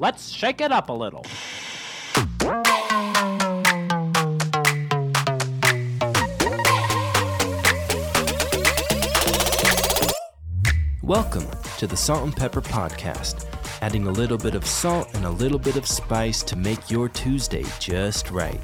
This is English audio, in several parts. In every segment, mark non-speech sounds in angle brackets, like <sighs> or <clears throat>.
Let's shake it up a little. Welcome to the Salt and Pepper Podcast, adding a little bit of salt and a little bit of spice to make your Tuesday just right.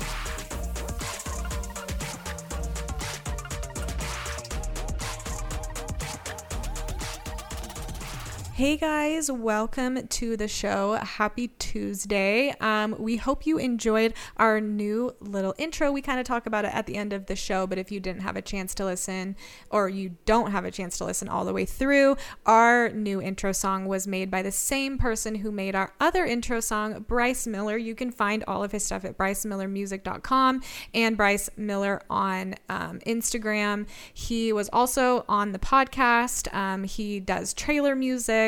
Hey guys, welcome to the show. Happy Tuesday. Um, we hope you enjoyed our new little intro. We kind of talk about it at the end of the show, but if you didn't have a chance to listen or you don't have a chance to listen all the way through, our new intro song was made by the same person who made our other intro song, Bryce Miller. You can find all of his stuff at brycemillermusic.com and Bryce Miller on um, Instagram. He was also on the podcast. Um, he does trailer music.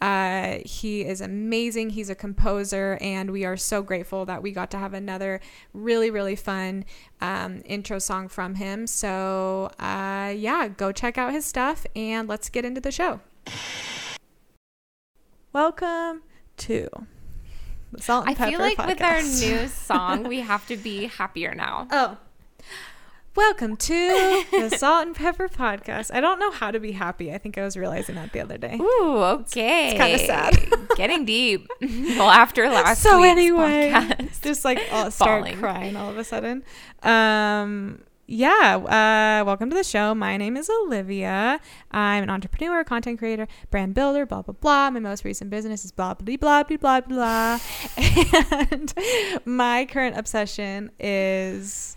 Uh, he is amazing. He's a composer, and we are so grateful that we got to have another really, really fun um, intro song from him. So, uh, yeah, go check out his stuff and let's get into the show. Welcome to the Salt and I Pepper feel like with our new song, <laughs> we have to be happier now. Oh. Welcome to the <laughs> Salt and Pepper Podcast. I don't know how to be happy. I think I was realizing that the other day. Ooh, okay. It's kinda sad. <laughs> Getting deep. <laughs> Well, after last so week's anyway, podcast. just like I'll start Falling. crying all of a sudden. Um, yeah. Uh, welcome to the show. My name is Olivia. I'm an entrepreneur, content creator, brand builder. Blah blah blah. My most recent business is blah blah blah blah blah blah. and my current obsession is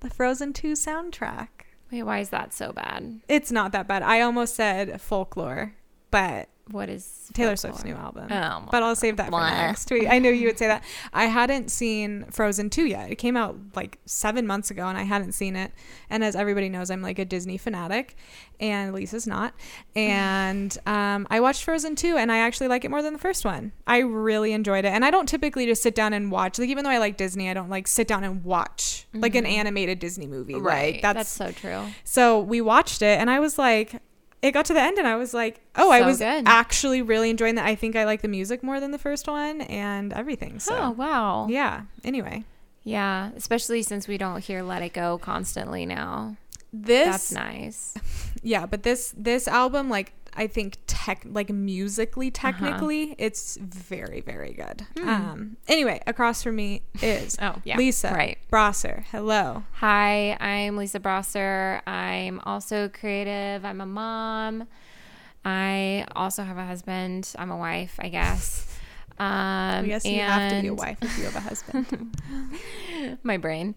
the Frozen Two soundtrack. Wait, why is that so bad? It's not that bad. I almost said folklore, but What is Taylor? Swift's new album. Oh, but I'll save that for next week. I knew you would say that. I hadn't seen Frozen 2 yet. It came out like seven months ago and I hadn't seen it. And as everybody knows, I'm like a Disney fanatic and Lisa's not. And <laughs> um, I watched Frozen 2 and I actually like it more than the first one. I really enjoyed it. And I don't typically just sit down and watch, like, even though I like Disney, I don't like sit down and watch like an animated Disney movie. Mm-hmm. right. Like, That's, so true. so we watched it, and I was like, it got to the end, and I was like, oh, I was good. actually really enjoying that. I think I like the music more than the first one and everything. So oh, wow. yeah. Anyway, Yeah, especially since we don't hear Let It Go constantly now. this That's nice. <laughs> yeah, but this this album, like I think tech like musically, technically, it's very very good. Um. Anyway, across from me is <laughs> Oh, yeah. Lisa Right. Brosser. Hello. Hi, I'm Lisa Brosser. I'm also creative. I'm a mom. I also have a husband. I'm a wife, I guess. <laughs> Um, I guess you have to be a wife if you have a husband. <laughs> My brain.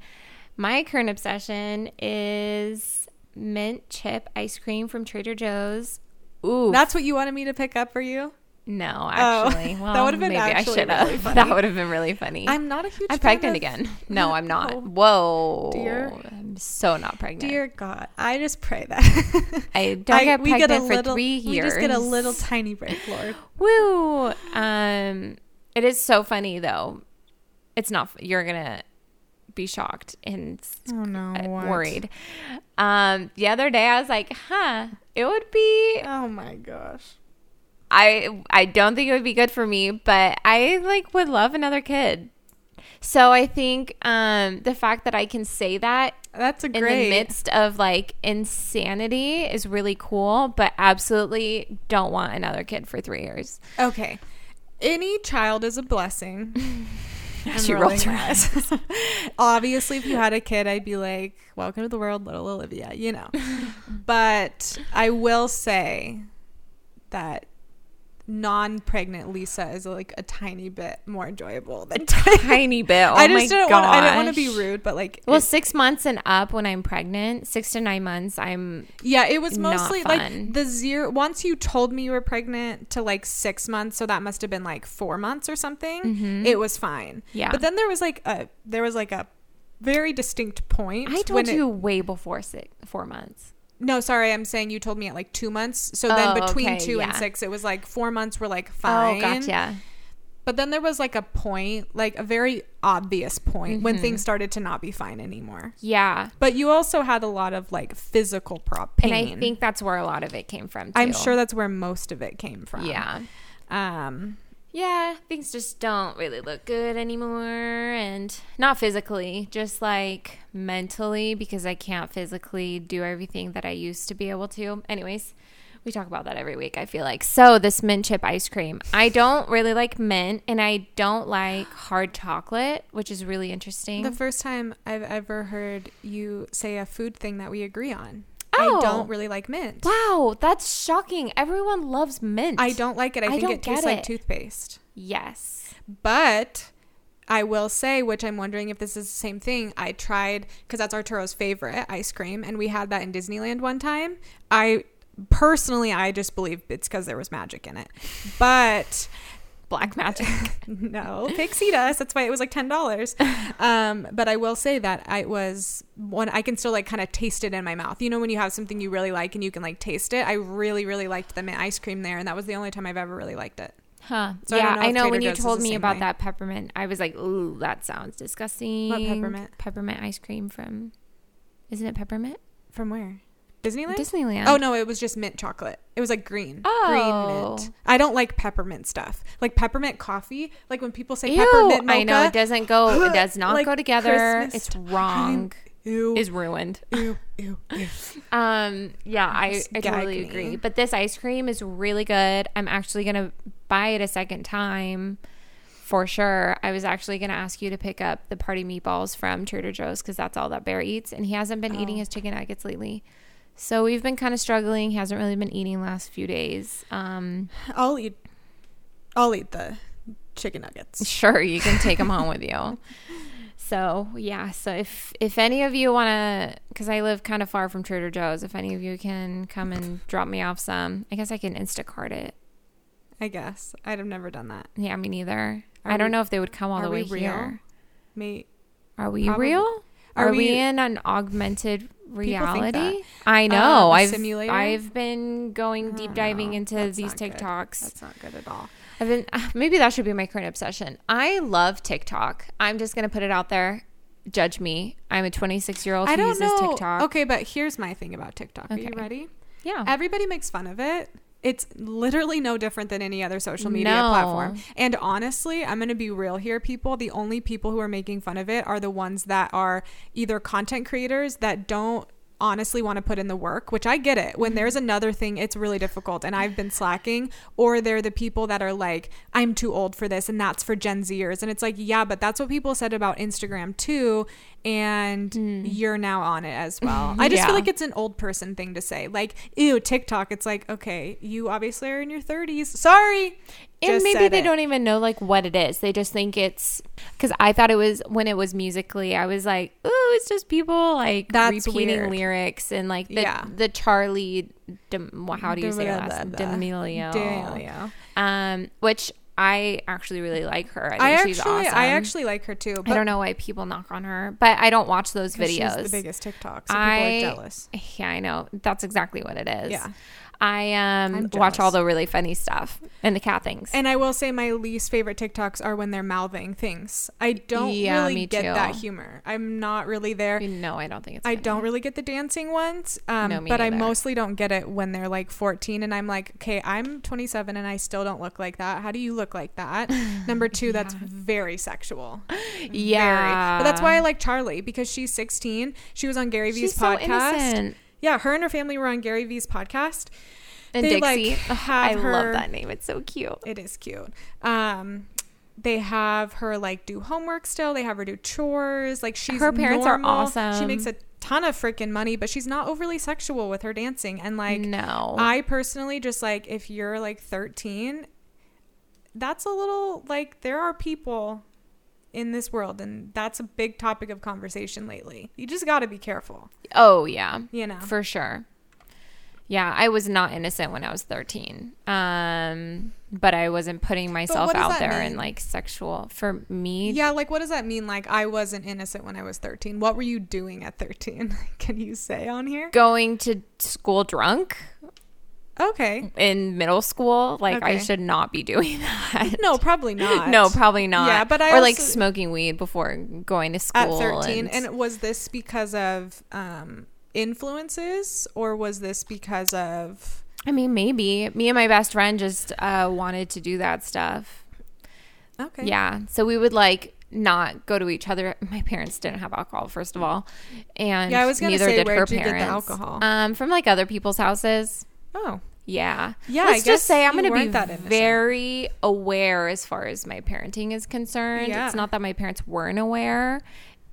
My current obsession is mint chip ice cream from Trader Joe's. Ooh, That's what you wanted me to pick up for you. no, <laughs> actually. that Well, would've been maybe I should have. really <laughs> that would have been really funny. I'm not a huge. I'm pregnant of- again. <laughs> No, I'm not. Oh, Whoa, dear. I'm so not pregnant. Dear God, I just pray that I don't get we pregnant get for little, three We just get a little tiny break, Lord. Woo! Um, it is so funny though. It's not. You're gonna be shocked and Oh no, uh, worried. Um, the other day I was like, huh, it would be. Oh my gosh. I I don't think it would be good for me, but I like would love another kid. So I think um the fact that I can say that That's a in great. the midst of like insanity is really cool, but absolutely don't want another kid for three years. okay, any child is a blessing. <laughs> She rolled her eyes. <laughs> Obviously, if you had a kid, I'd be like, "Welcome to the world, little Olivia," you know. <laughs> but I will say that non-pregnant Lisa is like a tiny bit more enjoyable than Tiny bit. <laughs> Oh I my just don't want. I don't want to be rude, but like, Well, six months and up when I'm pregnant, six to nine months, I'm yeah, it was mostly like the zero. Once you told me you were pregnant to like six months, so that must have been like four months or something. It was fine. Mm-hmm. Yeah. but then there was like a there was like a very distinct point. I when told it- you way before six, four months. No, sorry, I'm saying you told me at like two months. So Oh, then between okay, two and six, it was like four months were like fine. Oh, gotcha. But then there was like a point, like a very obvious point when Mm-hmm. things started to not be fine anymore. Yeah. But you also had a lot of like physical prop pain. And. I think that's where a lot of it came from. Too. I'm sure that's where most of it came from. Yeah. Um, yeah, things just don't really look good anymore. And not physically, just like mentally, because I can't physically do everything that I used to be able to. Anyways, we talk about that every week, I feel like. So, this mint chip ice cream. I don't really like mint and I don't like hard chocolate, which is really interesting. The first time I've ever heard you say a food thing that we agree on. Oh. I don't oh. really like mint. wow, that's shocking. Everyone loves mint. I don't like it. I, I think it tastes get like toothpaste. Yes. But I will say, which I'm wondering if this is the same thing. I tried because that's Arturo's favorite ice cream, and we had that in Disneyland one time. I personally, I just believe it's because there was magic in it, but Black magic. <laughs> no, <laughs> pixie dust. That's why it was like ten dollars. Um, but I will say that I was one. I can still like kind of taste it in my mouth. You know, when you have something you really like and you can like taste it. I really, really liked the mint ice cream there, and that was the only time I've ever really liked it. Huh. So I yeah, don't know I, know when you Joe's told me about way. that peppermint, I was like, ooh, that sounds disgusting. What peppermint? Peppermint ice cream from, isn't it peppermint? From where? Disneyland. Disneyland. Oh no, it was just mint chocolate. It was like green. Oh. Green mint. I don't like peppermint stuff. Like peppermint coffee. Like when people say Ew, peppermint mocha. I know it doesn't go. It <gasps> does not like go together. Christmas It's wrong. Ew. Is ruined. ew, ew, ew. <laughs> Um. Yeah, I, I totally agree. But this ice cream is really good. I'm actually gonna buy it a second time. For sure. I was actually going to ask you to pick up the party meatballs from Trader Joe's because that's all that Bear eats. And he hasn't been eating Oh. his chicken nuggets lately. So we've been kind of struggling. He hasn't really been eating last few days. Um, I'll eat. I'll eat the chicken nuggets. <laughs> sure, you can take them home <laughs> with you. So yeah, so if if any of you want to, because I live kind of far from Trader Joe's, if any of you can come and drop me off some, I guess I can Instacart it. I guess I'd have never done that. Yeah, me neither. Are I don't we- know if they would come all the way real? here. Me. Are we Probably- real? Are Are, we, we- in an augmented reality? I Um, know. I've simulator? I've been going deep diving know. into That's these not good. TikToks. That's not good at all. I've been <sighs> maybe that should be my current obsession. I love TikTok. I'm just gonna put it out there. Judge me. I'm a 26 year old I who don't uses know. TikTok. Okay, but here's my thing about TikTok. Are you ready? Yeah. Everybody makes fun of it. It's literally no different than any other social media No. platform. And honestly, I'm going to be real here, people. The only people who are making fun of it are the ones that are either content creators that don't honestly want to put in the work, which I get it. When mm-hmm. there's another thing, it's really difficult and I've been slacking, or they're the people that are like, I'm too old for this and that's for Gen Zers. And it's like, yeah, but that's what people said about Instagram too. And mm. you're now on it as well. <laughs> I just feel like it's an old person thing to say. Like, ew, TikTok. It's like, okay, you obviously are in your 30s. Sorry. and Just maybe they it. don't even know like what it is. They just think it's because I thought it was when it was Musical.ly. I was like, oh, it's just people like That's repeating weird. lyrics and like the Yeah. the Charli. Dem- how do you say that last? D'Amelio. D'Amelio. Um, which I actually really like her. I think I she's actually, awesome. I actually like her too. But I don't know why people knock on her, but I don't watch those videos. She's the biggest TikTok. So people I are jealous. Yeah, I know. That's exactly what it is. Yeah. I um watch all the really funny stuff and the cat things. And I will say my least favorite TikToks are when they're mouthing things. I don't Yeah, really get too. that humor. I'm not really there. no, I don't think it's. I funny. don't really get the dancing ones, um, No, me but I mostly don't get it when they're like 14 and I'm like, okay, I'm 27 and I still don't look like that. How do you look like that? <laughs> Number two, that's very sexual. Yeah, Very. But that's why I like Charli because she's 16. She was on Gary Vee's she's so podcast. innocent. Yeah, her and her family were on Gary Vee's podcast. And They, like, <laughs> Dixie, have I her- love that name. It's so cute. It is cute. Um, they have her like do homework still. They have her do chores. Like she's Her parents are awesome. She makes a ton of freaking money, but she's not overly sexual with her dancing. And like no, I personally just like if you're like 13, that's a little like there are people in this world and that's a big topic of conversation lately. You just got to be careful, oh yeah, you know. for sure. Yeah, I was not innocent when I was 13. Um, but I wasn't putting myself out there mean? in like sexual for me. yeah, like what does that mean like I wasn't innocent when I was 13? What were you doing at 13? <laughs> Can you say on here? Going to school drunk Okay. in middle school, like I should not be doing <laughs> that. No, probably <laughs> not. no, probably not. Yeah, but I or like smoking weed before going to school at 13 And, and was this because of um influences or was this because of I mean, maybe me and my best friend just uh, wanted to do that stuff. Okay. Yeah. So we would like not go to each other. My parents didn't have alcohol, first of all, and Yeah, I was gonna neither say, did her where'd you get the alcohol? Um, from like other people's houses. Oh. Yeah. Yeah, Let's just say I'm going to be very aware as far as my parenting is concerned. Yeah. It's not that my parents weren't aware.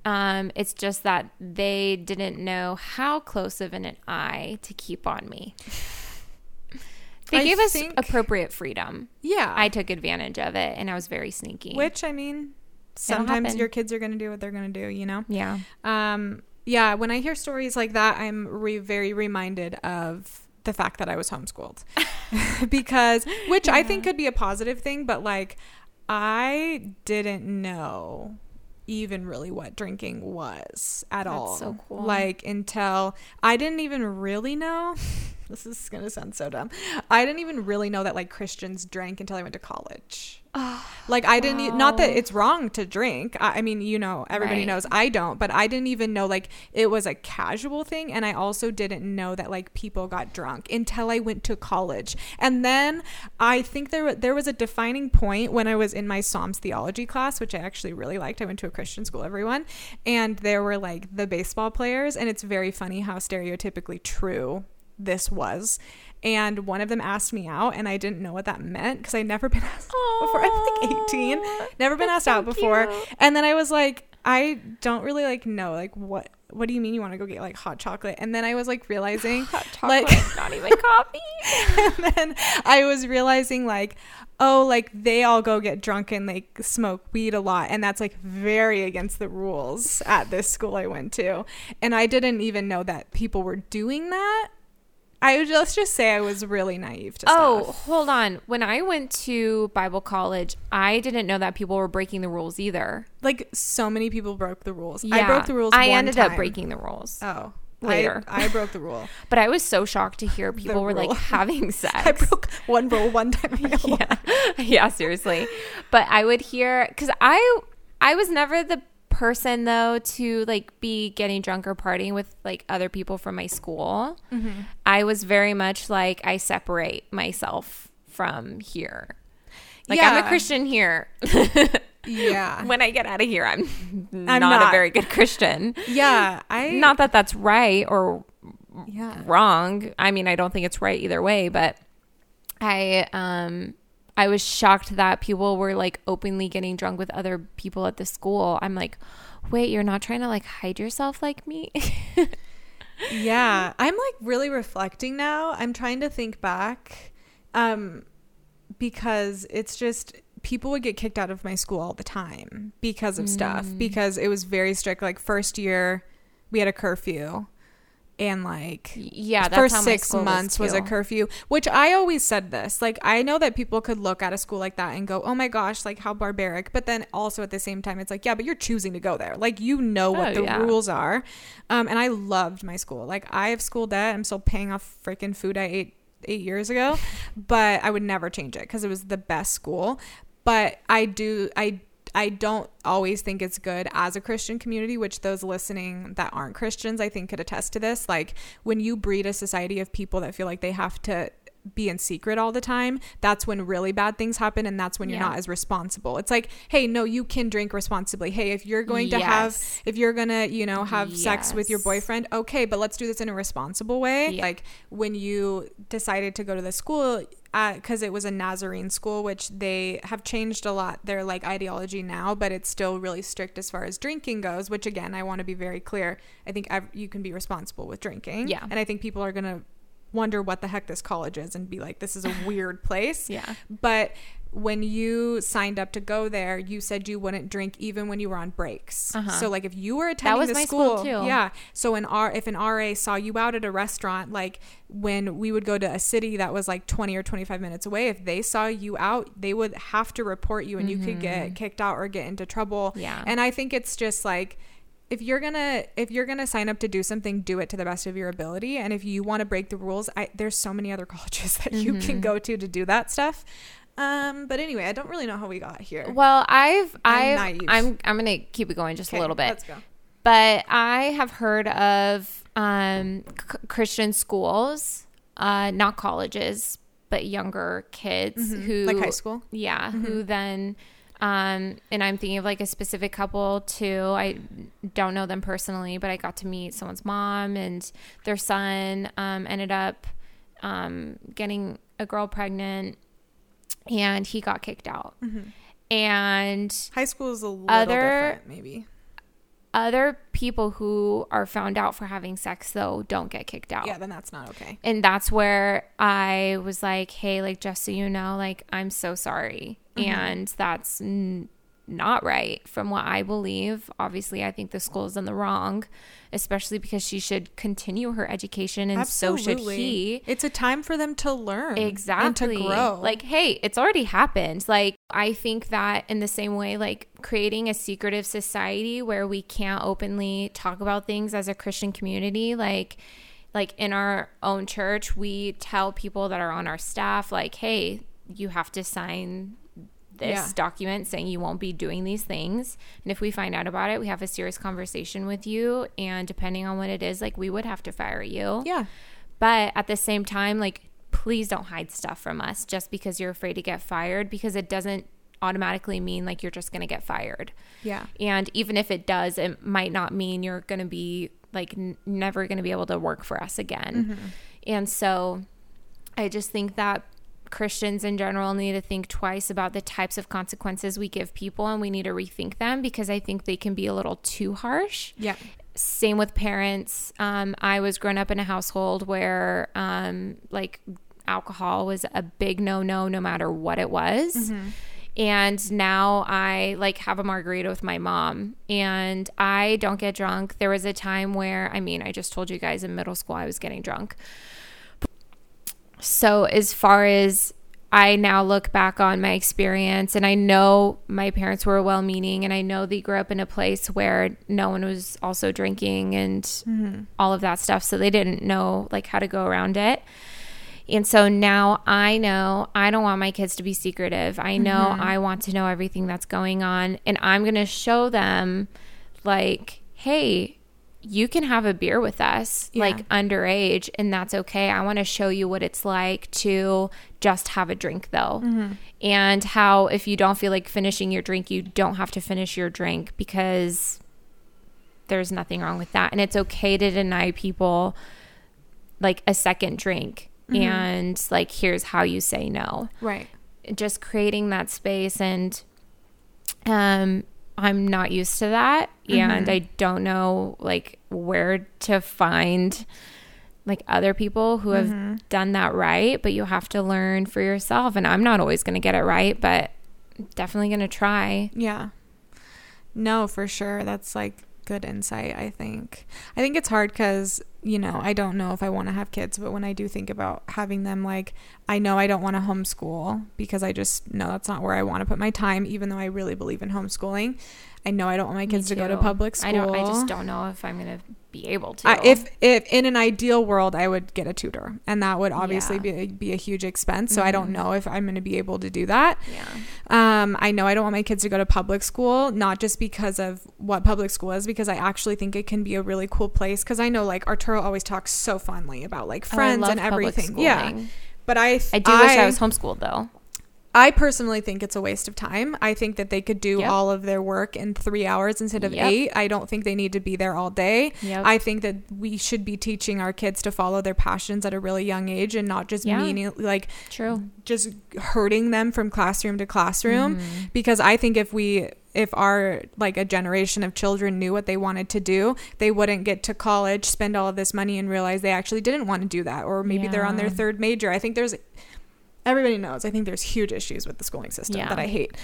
Um, it's just that they didn't know how close of an eye to keep on me. They I gave us think- appropriate freedom. Yeah. I took advantage of it and I was very sneaky. Which I mean, sometimes your kids are going to do what they're going to do, you know? yeah. Um, yeah, when I hear stories like that, I'm re- very reminded of the fact that I was homeschooled. <laughs> because, which I think could be a positive thing, but like, I didn't know even really what drinking was at That's all. so cool. Like, until I didn't even really know. This is going to sound so dumb. I didn't even really know that like Christians drank until I went to college. Ah, like I didn't, e- not that it's wrong to drink. I, I mean, you know, everybody Right. knows I don't, but I didn't even know like it was a casual thing. And I also didn't know that like people got drunk until I went to college. And then I think there, there was a defining point when I was in my Psalms theology class, which I actually really liked. I went to a Christian school, everyone. And there were like the baseball players. And it's very funny how stereotypically true this was. And one of them asked me out, and I didn't know what that meant because I'd never <laughs> been asked out before. I'm like 18, never been asked out before. cute. And then I was like, I don't really like know like what. What do you mean you want to go get like hot chocolate? And then I was like realizing, Hot like, chocolate, <laughs> not even coffee. <laughs> and then I was realizing like, oh, like they all go get drunk and like smoke weed a lot, and that's like very against the rules at this school I went to, and I didn't even know that people were doing that. I would let's just say I was really naive to Oh, stuff. hold on. When I went to Bible college, I didn't know that people were breaking the rules either. Like so many people broke the rules. Yeah. I broke the rules. I ended up breaking the rules. Oh, later. I, I broke the rule. <laughs> But I was so shocked to hear <laughs> people were like having <laughs> sex. I broke one rule one time. In my whole life. yeah. yeah, seriously. But I would hear cuz I I was never the person though to like be getting drunk or partying with like other people from my school. Mm-hmm. I was very much like I separate myself from here. Like I'm a Christian here. Yeah. <laughs> when I get out of here, I'm, not, not. a very good Christian. yeah. I Not that that's right or Yeah. wrong. I mean, I don't think it's right either way, but I um I was shocked that people were like openly getting drunk with other people at the school. I'm like, "Wait, you're not trying to like hide yourself like me?" <laughs> Yeah, I'm like really reflecting now. I'm trying to think back um because it's just people would get kicked out of my school all the time because of stuff because it was very strict like first year we had a curfew and like yeah, that's first six months was, a curfew which i always said this like i know that people could look at a school like that and go oh my gosh like how barbaric but then also at the same time it's like yeah but you're choosing to go there. Like you know what Oh, the yeah. rules are. Um, and i loved my school. Like i have school debt. I'm still paying off freaking food i ate eight years ago but i would never change it because it was the best school. But i do i I don't always think it's good as a Christian community, which those listening that aren't Christians, I think could attest to this. Like when you breed a society of people that feel like they have to be in secret all the time, that's when really bad things happen and that's when you're Yeah. not as responsible. It's like, hey, no, you can drink responsibly. Hey, if you're going to have if you're going to, you know, have sex with your boyfriend, okay, but let's do this in a responsible way. Yeah. Like when you decided to go to the school uh, because it was a Nazarene school, which they have changed a lot their like ideology now, but it's still really strict as far as drinking goes. Which again, I want to be very clear. I think ev- you can be responsible with drinking. Yeah. and I think people are gonna wonder what the heck this college is and be like, this is a <laughs> weird place. Yeah. But when you signed up to go there, you said you wouldn't drink even when you were on breaks. Uh-huh. So like if you were attending was the my school, school, too. yeah. So an R if an RA saw you out at a restaurant, like when we would go to a city that was like 20 or 25 minutes away, if they saw you out, they would have to report you and you could get kicked out or get into trouble. Mm-hmm. Yeah. And I think it's just like if you're gonna if you're gonna sign up to do something, do it to the best of your ability. And if you want to break the rules, I, there's so many other <laughs> colleges that you Mm-hmm. can go to to do that stuff. Um, but anyway, I don't really know how we got here. Well, I've I'm I've, I'm, I'm to keep it going just a little bit. Let's go. but I have heard of um, c- Christian schools, uh, not colleges, but younger kids who Mm-hmm. Like high school? Mm-hmm. Yeah, who then Um, and I'm thinking of like a specific couple too. I don't know them personally, but I got to meet someone's mom and their son um, ended up um, getting a girl pregnant and he got kicked out. And High school is a little Other- different, maybe. other people who are found out for having sex though don't get kicked out. Yeah, then that's not okay. and that's where I was like, hey, like, just so you know, like, I'm so sorry. Mm-hmm. And that's n- not right from what I believe. Obviously, I think the school is in the wrong, especially because she should continue her education and so should he. It's a time for them to learn Exactly. and to grow. Like, hey, it's already happened. Like, I think that in the same way, like creating a secretive society where we can't openly talk about things as a Christian community, like like in our own church, we tell people that are on our staff, like, hey, you have to sign this Yeah. document saying you won't be doing these things. And if we find out about it, we have a serious conversation with you. And depending on what it is, like we would have to fire you. yeah, But at the same time, like, please don't hide stuff from us just because you're afraid to get fired, because it doesn't automatically mean like you're just going to get fired. yeah, And even if it does, it might not mean you're going to be like n- never going to be able to work for us again. Mm-hmm. And so I just think that Christians in general need to think twice about the types of consequences we give people and we need to rethink them because I think they can be a little too harsh yeah, same with parents. Um, I was grown up in a household where um, like alcohol was a big no no, no matter what it was. And now I like have a margarita with my mom and I don't get drunk. There was a time where, I mean, I just told you guys in middle school I was getting drunk. So, as far as I now look back on my experience, and I know my parents were well meaning, and I know they grew up in a place where no one was also drinking and mm-hmm. all of that stuff. So, they didn't know like how to go around it. And so now I know I don't want my kids to be secretive. I know mm-hmm. I want to know everything that's going on. And I'm going to show them, like, hey, you can have a beer with us, Yeah. like underage, and that's okay. I want to show you what it's like to just have a drink, though. And how if you don't feel like finishing your drink, you don't have to finish your drink because there's nothing wrong with that. And it's okay to deny people like a second drink. And like, here's how you say no right. just creating that space and um I'm not used to that and mm-hmm. I don't know like where to find like other people who have mm-hmm. done that right but you have to learn for yourself and I'm not always going to get it right but definitely going to try Yeah. No, for sure. That's like good insight, I think. I think it's hard because, you know, I don't know if I want to have kids, but when I do think about having them, like, I know I don't want to homeschool because I just know that's not where I want to put my time, even though I really believe in homeschooling. I know I don't want my kids to go to public school. I don't I just don't know if I'm going to be able to I, if if in an ideal world I would get a tutor and that would obviously Yeah. Mm-hmm. be, be a huge expense so I don't know if I'm going to be able to do that yeah um, I know I don't want my kids to go to public school, not just because of what public school is, because I actually think it can be a really cool place. Because I know like Always talks so fondly about like Oh, I friends love and everything. Yeah, but I I do wish I was homeschooled though I personally think it's a waste of time. I think that they could do Yep. all of their work in three hours instead of Yep. eight. I don't think they need to be there all day. Yep. I think that we should be teaching our kids to follow their passions at a really young age and not just Yeah. meaning like true just hurting them from classroom to classroom Mm-hmm. because i think if we if our like a generation of children knew what they wanted to do they wouldn't get to college spend all of this money and realize they actually didn't want to do that or maybe they're on their third major i think there's everybody knows i think there's huge issues with the schooling system Yeah. that i hate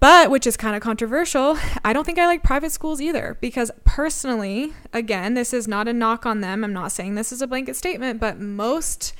but which is kind of controversial i don't think i like private schools either because personally again this is not a knock on them i'm not saying this is a blanket statement but most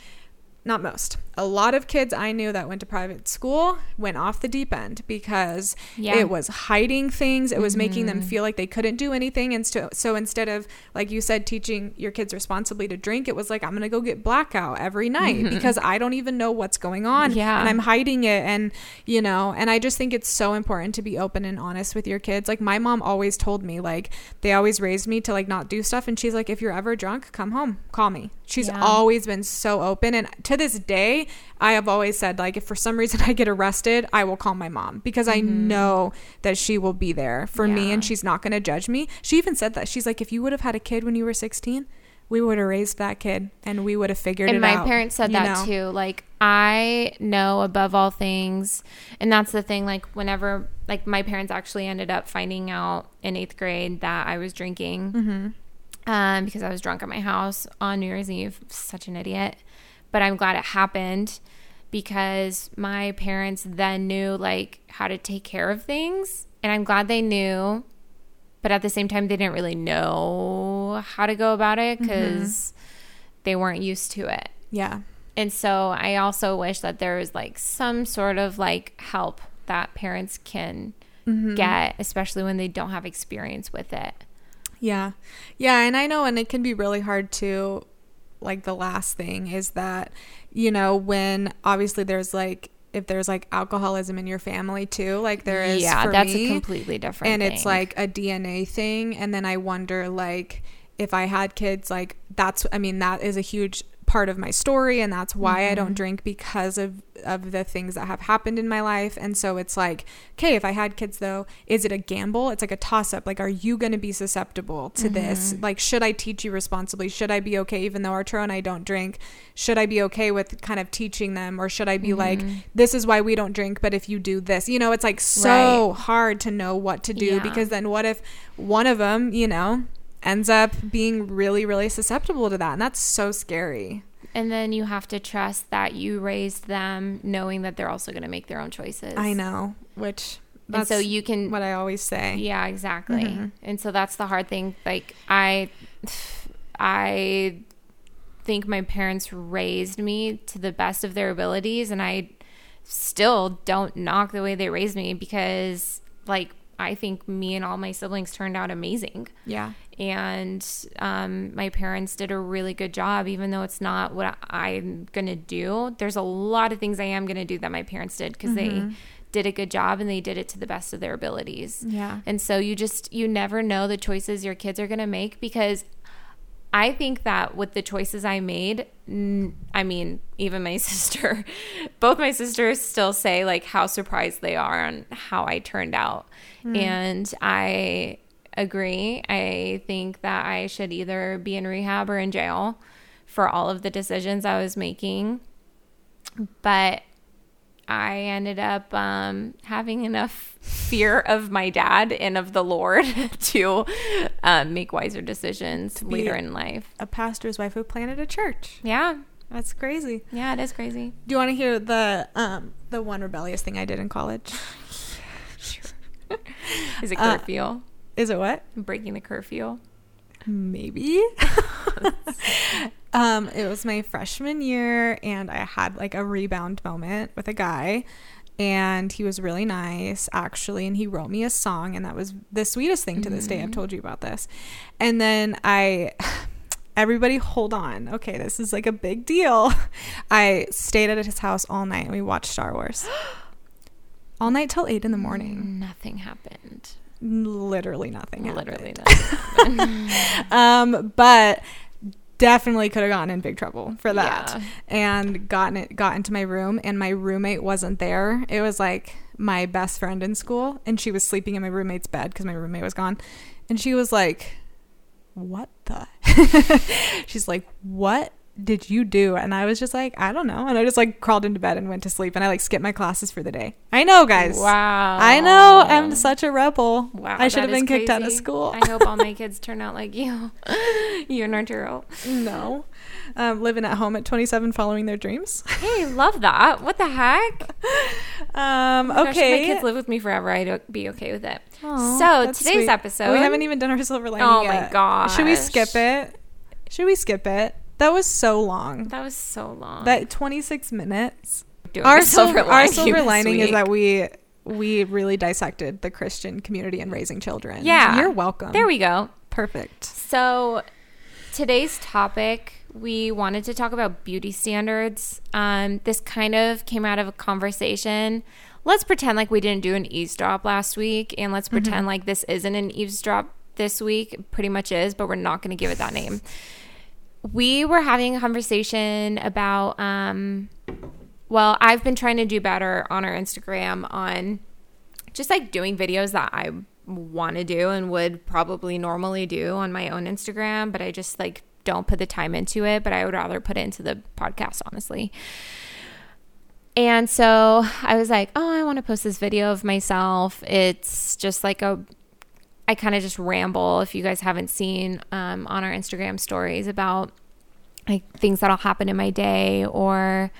not most a lot of kids i knew that went to private school went off the deep end because Yeah. Mm-hmm. it was hiding things it was making them feel like they couldn't do anything and so, so instead of like you said teaching your kids responsibly to drink it was like i'm gonna go get blackout every night because i don't even know what's going on Mm-hmm. Yeah. and i'm hiding it and you know and i just think it's so important to be open and honest with your kids like my mom always told me like they always raised me to like not do stuff and she's like if you're ever drunk come home call me she's Yeah. always been so open and to this day I have always said like if for some reason <laughs> I get arrested, I will call my mom because I know that she will be there for me and she's not going to judge me. She even said that. She's like if you would have had a kid when you were 16, we would have raised that kid and we would have figured and it out. And my parents said that know? too like i know above all things and that's the thing like whenever like my parents actually ended up finding out in eighth grade that i was drinking Mm-hmm. um, because i was drunk at my house on new year's eve such an idiot but i'm glad it happened because my parents then knew like how to take care of things and i'm glad they knew but at the same time they didn't really know how to go about it mm-hmm. because they weren't used to it Yeah. and so I also wish that there was like some sort of like help that parents can mm-hmm. get, especially when they don't have experience with it. Yeah. Yeah. And I know, and it can be really hard to, like, the last thing is that, you know, when obviously there's like, if there's like alcoholism in your family too, like there is. yeah, for that's me, a completely different. And it's like a DNA thing. And then I wonder, like, if I had kids, like, that's, I mean, that is a huge part of my story and that's why I Mm-hmm. don't drink because of of the things that have happened in my life and so it's like okay if I had kids though is it a gamble it's like a toss up like are you going to be susceptible to this Mm-hmm. like should I teach you responsibly should I be okay even though Arturo and I don't drink should I be okay with kind of teaching them or should I be like Mm-hmm. this is why we don't drink but if you do this you know it's like so hard to know what to do Yeah. because then what if one of them you know ends up being really really susceptible to that and that's so scary and then you have to trust that you raised them knowing that they're also going to make their own choices. i know which And so you can what i always say Yeah, exactly. Mm-hmm. And so that's the hard thing. Like I I think my parents raised me to the best of their abilities and I still don't knock the way they raised me because like I think me and all my siblings turned out amazing. yeah And um, my parents did a really good job, even though it's not what I'm going to do. There's a lot of things I am going to do that my parents did because Mm-hmm. they did a good job and they did it to the best of their abilities. yeah And so you just, you never know the choices your kids are going to make because I think that with the choices I made, n- I mean, even my <laughs> sister, both my sisters still say like how surprised they are on how I turned out. Hmm. And I agree. I think that I should either be in rehab or in jail for all of the decisions I was making. But I ended up um, having enough fear of my dad and of the Lord <laughs> to um, make wiser decisions be- later in life. a pastor's wife who planted a church Yeah, that's crazy yeah, it is crazy. do you want to hear the um the one rebellious thing i did in college <laughs> <laughs> Is it Uh, curfew? is it what Breaking the curfew? Maybe. <laughs> Um it was my freshman year and i had like a rebound moment with a guy and he was really nice actually and he wrote me a song and that was the sweetest thing to this day. I've told you about this. And then i <sighs> everybody hold on. Okay this is like a big deal. <laughs> I stayed at his house all night and we watched star wars. <gasps> All night till 8 in the morning. Nothing happened. Literally nothing happened. Literally nothing. <laughs> <laughs> um, but definitely could have gotten in big trouble for that. Yeah. And gotten it got into my room and my roommate wasn't there. It was like my best friend in school and she was sleeping in my roommate's bed because my roommate was gone. And she was like, What the <laughs> She's like, What did you do? And I was just like, I don't know. And I just like crawled into bed and went to sleep and I like skipped my classes for the day. I know, guys. Wow. I know. I'm such a rebel. Wow, I should have been kicked out of school. I hope all my <laughs> kids turn out like you. <laughs> you and Arturo. No. Um, living at home at 27, following their dreams. Hey, love that. What the heck? <laughs> Um, Oh my gosh, if okay. my kids live with me forever, I'd be okay with it. Aw, so today's sweet. episode. We haven't even done our silver lining Oh my yet. Should we skip it? Should we skip it? That was so long. That was so long. That 26 minutes. Doing Our a silver, our lining silver lining is that we we really dissected the Christian community and raising children. Yeah. You're welcome. There we go. Perfect. So today's topic, we wanted to talk about beauty standards. Um, this kind of came out of a conversation. Let's pretend like we didn't do an eavesdrop last week, and let's pretend like this isn't an eavesdrop this week. It pretty much is, but we're not going to give it that name. We were having a conversation about um well, I've been trying to do better on our Instagram on just like doing videos that I want to do and would probably normally do on my own Instagram, but I just like don't put the time into it, but I would rather put it into the podcast, honestly. And so I was like, oh, I want to post this video of myself. It's just like a, I kind of just ramble. If you guys haven't seen um, on our Instagram stories about like things that'll happen in my day or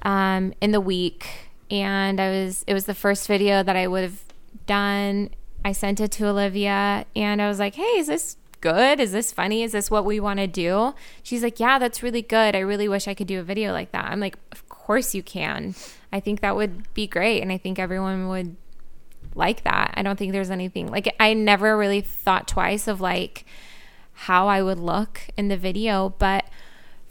um, in the week. And I was, it was the first video that I would have done. I sent it to Olivia and I was like, hey, is this good? Is this funny? Is this what we want to do? She's like, yeah, that's really good. I really wish I could do a video like that. I'm like, of course you can. I think that would be great. And I think everyone would like that. I don't think there's anything like I never really thought twice of like how I would look in the video, but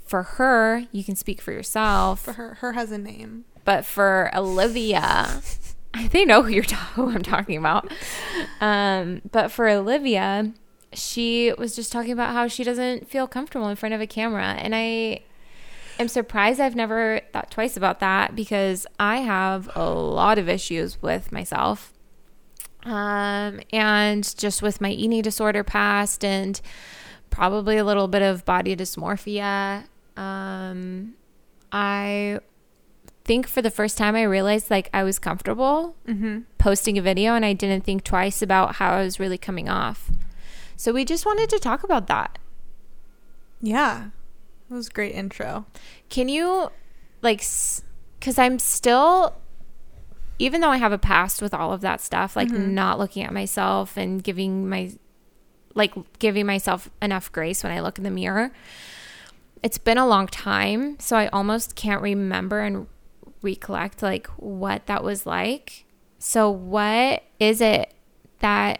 for her, you can speak for yourself. For her, her has a name. But for Olivia, <laughs> they know who you're ta- <laughs> who I'm talking about. Um, but for Olivia, she was just talking about how she doesn't feel comfortable in front of a camera, and I am surprised I've never thought twice about that because I have a lot of issues with myself. Um, and just with my eating disorder past and probably a little bit of body dysmorphia um, I think for the first time I realized like I was comfortable Mm-hmm. posting a video and I didn't think twice about how I was really coming off. So we just wanted to talk about that. Yeah. It was a great intro. Can you like cuz I'm still even though I have a past with all of that stuff, like Mhm. not looking at myself and giving my like giving myself enough grace when I look in the mirror. It's been a long time, so I almost can't remember and recollect like what that was like. So what is it that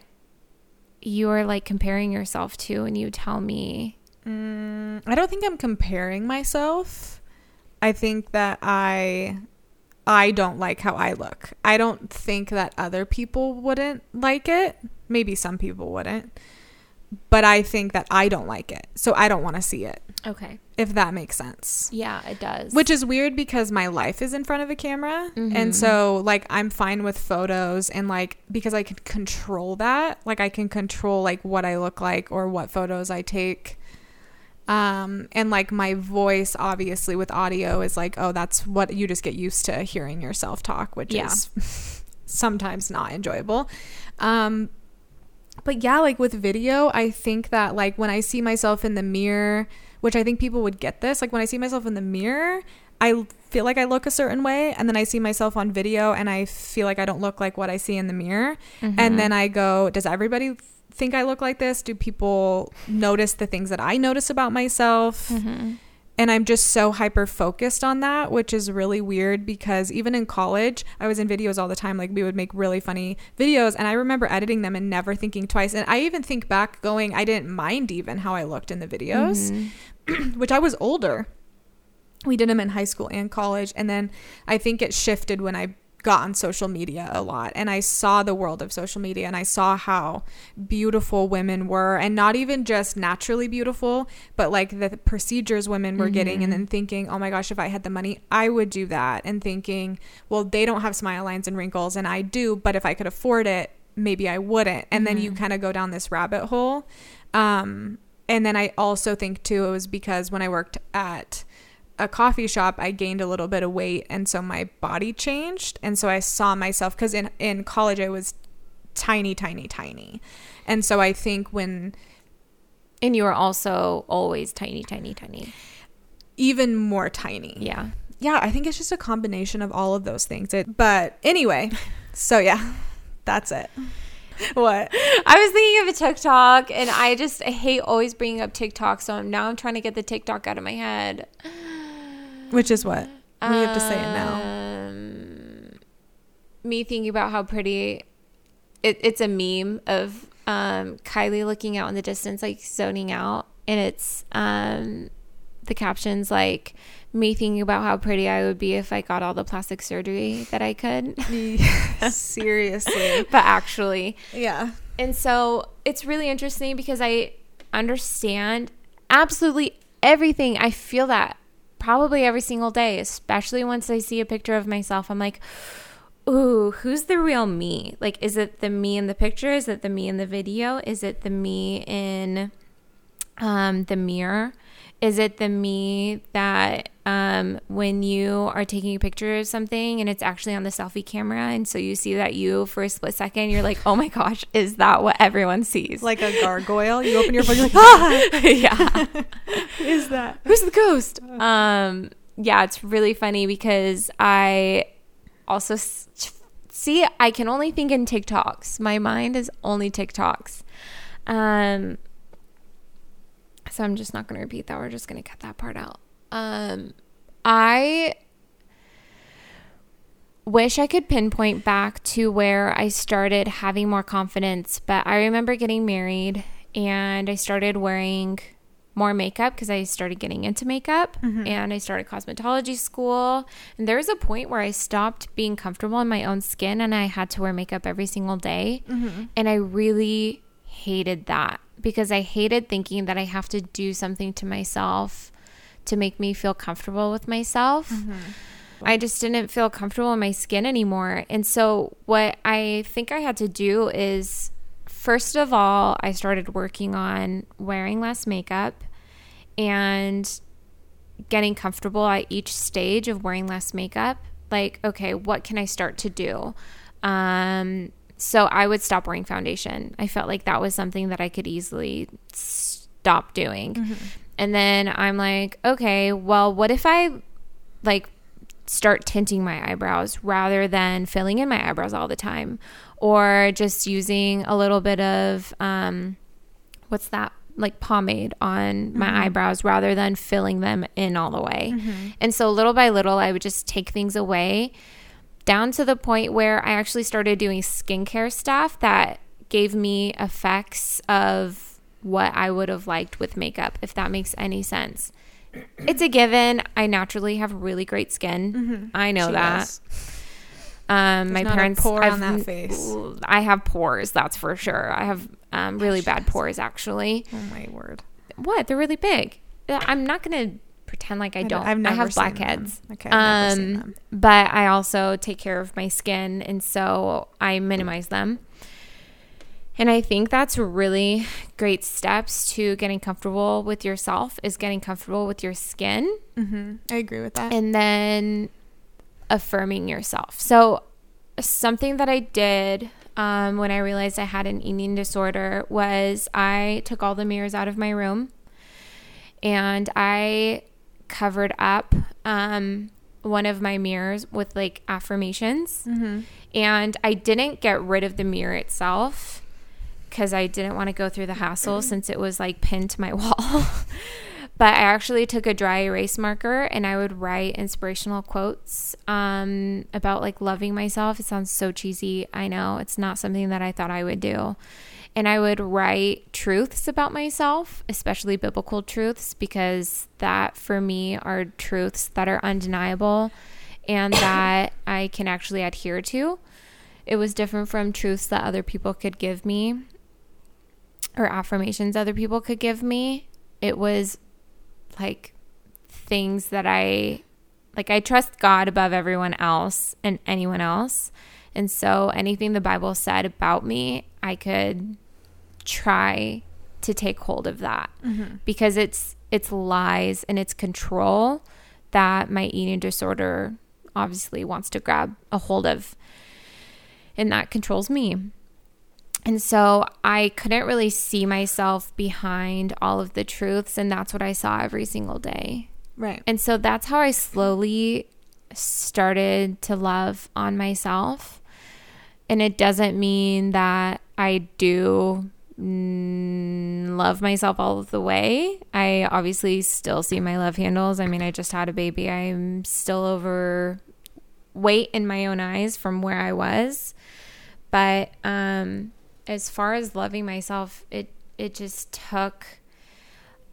you are like comparing yourself to and you tell me Mm, I don't think I'm comparing myself. I think that I I don't like how I look. I don't think that other people wouldn't like it. Maybe some people wouldn't. But I think that I don't like it. So I don't want to see it. Okay. If that makes sense. Yeah, it does. Which is weird because my life is in front of a camera. Mhm. And so, like, I'm fine with photos and, like, because I can control that. Like, I can control, like, what I look like or what photos I take. Um, and, like, my voice, obviously, with audio is like, oh, that's what you just get used to hearing yourself talk, which Yeah. is <laughs> sometimes not enjoyable. Um, but yeah, like with video, I think that like when I see myself in the mirror, which I think people would get this, like when I see myself in the mirror, I feel like I look a certain way, and then I see myself on video and I feel like I don't look like what I see in the mirror. Mhm. And then I go, does everybody think I look like this? Do people notice the things that I notice about myself? Mhm. and I'm just so hyper focused on that, which is really weird because even in college, I was in videos all the time. Like we would make really funny videos, and I remember editing them and never thinking twice. And I even think back, going, I didn't mind even how I looked in the videos, Mhm. <clears throat> which I was older. We did them in high school and college, and then I think it shifted when I got on social media a lot and I saw the world of social media and I saw how beautiful women were and not even just naturally beautiful but like the procedures women were getting and then thinking oh my gosh if I had the money I would do that and thinking well they don't have smile lines and wrinkles and I do but if I could afford it maybe I wouldn't. And then you kind of go down this rabbit hole. Um and then I also think too it was because when I worked at a coffee shop i gained a little bit of weight and so my body changed and so i saw myself because in, in college i was tiny tiny tiny and so i think when And you were also always tiny, tiny, tiny. even more tiny Yeah. yeah i think it's just a combination of all of those things it, but anyway <laughs> so yeah that's it what I was thinking of a TikTok and I just I hate always bringing up TikTok. So now I'm trying to get the TikTok out of my head. Which is what we have to say it now Um, me thinking about how pretty it, it's a meme of um, Kylie looking out in the distance, like zoning out. And it's um, the captions like me thinking about how pretty I would be if I got all the plastic surgery that I could. <laughs> seriously <laughs> but actually, yeah and so it's really interesting because I understand absolutely everything. I feel that probably every single day, especially once I see a picture of myself. I'm like, ooh, who's the real me? Like, is it the me in the picture? Is it the me in the video? Is it the me in um, the mirror? Is it the me that um, when you are taking a picture of something and it's actually on the selfie camera, and so you see that you for a split second, you're like, oh my gosh, is that what everyone sees? Like a gargoyle. You open your phone, you're <laughs> like, ah, <laughs> yeah. is that? Who's the ghost? Um, yeah, it's really funny because I also s- see I can only think in TikToks. My mind is only TikToks. Um, so I'm just not going to repeat that. We're just going to cut that part out. Um, I wish I could pinpoint back to where I started having more confidence, but I remember getting married and I started wearing more makeup because I started getting into makeup and I started cosmetology school. And there was a point where I stopped being comfortable in my own skin and I had to wear makeup every single day. And I really hated that because I hated thinking that I have to do something to myself to make me feel comfortable with myself. I just didn't feel comfortable in my skin anymore. And so, what I think I had to do is first of all, I started working on wearing less makeup and getting comfortable at each stage of wearing less makeup. Like, okay, what can I start to do? Um, so I would stop wearing foundation. I felt like that was something that I could easily stop doing. Mm-hmm. And then I'm like, okay, well, what if I like start tinting my eyebrows rather than filling in my eyebrows all the time or just using a little bit of um what's that like pomade on my mm-hmm. eyebrows rather than filling them in all the way. Mm-hmm. And so little by little I would just take things away down to the point where I actually started doing skincare stuff that gave me effects of what I would have liked with makeup if that makes any sense it's a given. I naturally have really great skin. I know She that. does. Um, my parents, pore on I've- that face. I have pores. That's for sure. I have um, really bad pores, actually. Oh my word. What? They're really big. Uh, I'm not gonna pretend like I don't- don't. I've I never have seen them. blackheads. Okay, I've never seen Um, them. but I also take care of my skin, and so I minimize them. And I think that's really great steps to getting comfortable with yourself is getting comfortable with your skin Mm-hmm. I agree with that. and then affirming yourself. So, something that I did um, when I realized I had an eating disorder was I took all the mirrors out of my room and I covered up um, one of my mirrors with like affirmations. mm-hmm. And I didn't get rid of the mirror itself because I didn't want to go through the hassle since it was like pinned to my <laughs> wall. but I actually took a dry erase marker and I would write inspirational quotes um, about like loving myself. It sounds so cheesy. I know it's not something that I thought I would do. And I would write truths about myself, especially biblical truths, because that for me are truths that are undeniable and <coughs> that I can actually adhere to. It was different from truths that other people could give me or affirmations other people could give me. It was like things that I like I trust God above everyone else and anyone else. And so anything the Bible said about me, I could try to take hold of that mm-hmm. because it's it's lies and it's control that my eating disorder obviously wants to grab a hold of and that controls me. And so I couldn't really see myself behind all of the truths and that's what I saw every single day. Right. And so that's how I slowly started to love on myself. And it doesn't mean that I do love myself all of the way. I obviously still see my love handles. I mean, I just had a baby. I'm still over weight in my own eyes from where I was. But um as far as loving myself, it it just took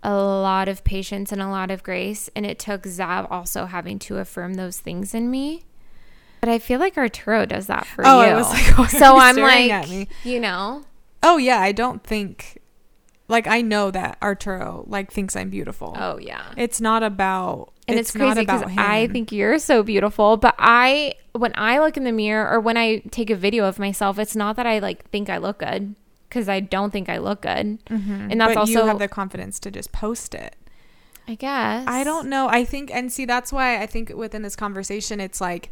a lot of patience and a lot of grace. And it took Zav also having to affirm those things in me. But I feel like Arturo does that for Oh, you. Like, <laughs> so I'm like, you know, Oh yeah, I don't think Like I know that Arturo like thinks I'm beautiful. Oh yeah. It's not about and it's, it's crazy because I think you're so beautiful, but I when I look in the mirror or when I take a video of myself, it's not that I like think I look good because I don't think I look good, mm-hmm. and that's but also you have the confidence to just post it. I guess I don't know. I think, and see, that's why I think within this conversation, it's like,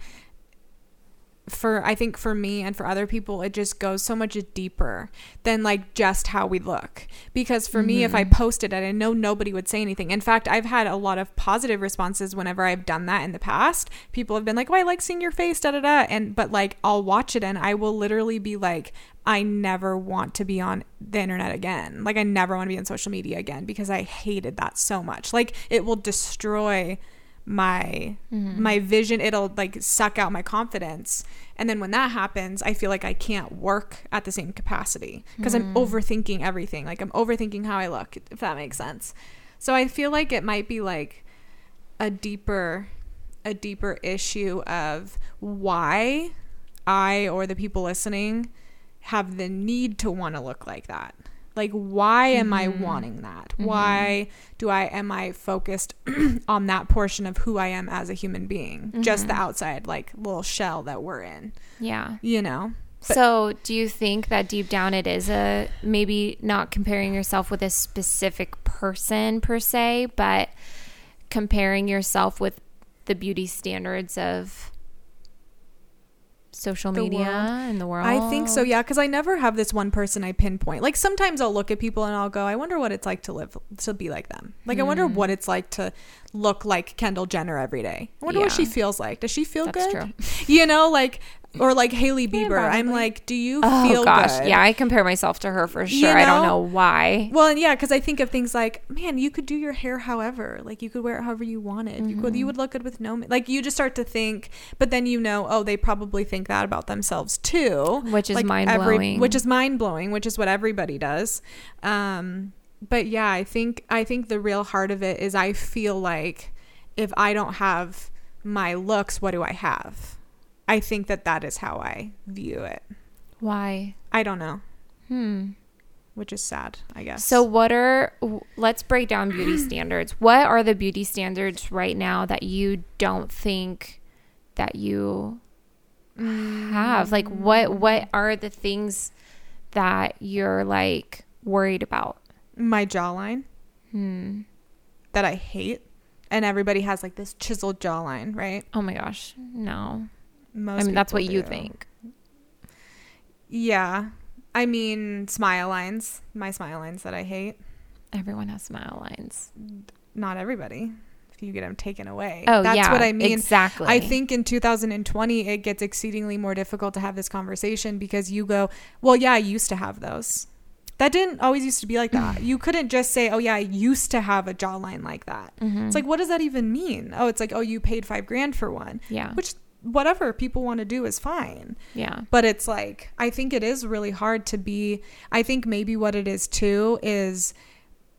for I think for me and for other people, it just goes so much deeper than like just how we look. Because for me, if I mm-hmm. posted it, I know nobody would say anything. In fact, I've had a lot of positive responses whenever I've done that in the past. People have been like, "Oh, I like seeing your face," da da da. And but like, I'll watch it and I will literally be like, I never want to be on the internet again. Like, I never want to be on social media again because I hated that so much. Like, it will destroy my mm-hmm. my vision it'll like suck out my confidence. And then when that happens i feel like i can't work at the same capacity because i'm mm. overthinking everything. Like i'm overthinking how i look if that makes sense. So i feel like it might be like a deeper a deeper issue of why i or the people listening have the need to want to look like that like why am i mm-hmm. wanting that? Mm-hmm. Why do i am i focused <clears throat> on that portion of who i am as a human being? Just the mm-hmm. outside like little shell that we're in. Yeah. you know? So, do you think that deep down it is a maybe not comparing yourself with a specific person per se, but comparing yourself with the beauty standards of social The media world. and the world? I think so, yeah, because I never have this one person I pinpoint. Like sometimes I'll look at people and I'll go, I wonder what it's like to live, to be like them. Like I wonder hmm. what it's like to look like Kendall Jenner every day. I wonder what she feels like. Does she feel That's good? true. You know, like or like Hailey Bieber. I'm like, do you Oh feel gosh, good? yeah, I compare myself to her for sure. You I don't know? know why. Well, and yeah, because I think of things like, man, you could do your hair however, like you could wear it however you wanted. You could, you would look good with no, ma- like you just start to think, but then you know, oh, they probably think that about themselves too, Which is Like, mind-blowing. which is mind blowing, which is what everybody does. Um, but yeah, I think I think the real heart of it is I feel like if I don't have my looks, what do I have? I think that that is how I view it. Why? I don't know, Hmm. which is sad, I guess. So, what are, let's break down beauty <clears throat> standards. What are the beauty standards right now that you don't think that you have? Like, what, what are the things that you're like worried about? my jawline. Hmm. that I hate. And everybody has like this chiseled jawline, right? Oh my gosh. No. Most I mean, that's what you think. Yeah. I mean, smile lines. My smile lines that I hate. Everyone has smile lines. Not everybody. If you get them taken away. Oh, that's yeah. what I mean. Exactly. I think in 2020 it gets exceedingly more difficult to have this conversation because you go, "Well, yeah, I used to have those." That didn't always used to be like that. you couldn't just say, "Oh yeah, I used to have a jawline like that." Mm-hmm. It's like, what does that even mean? Oh, it's like, "Oh, you paid 5 grand for one." Yeah. Which whatever people want to do is fine. Yeah. But it's like, I think it is really hard to be. I think maybe what it is too is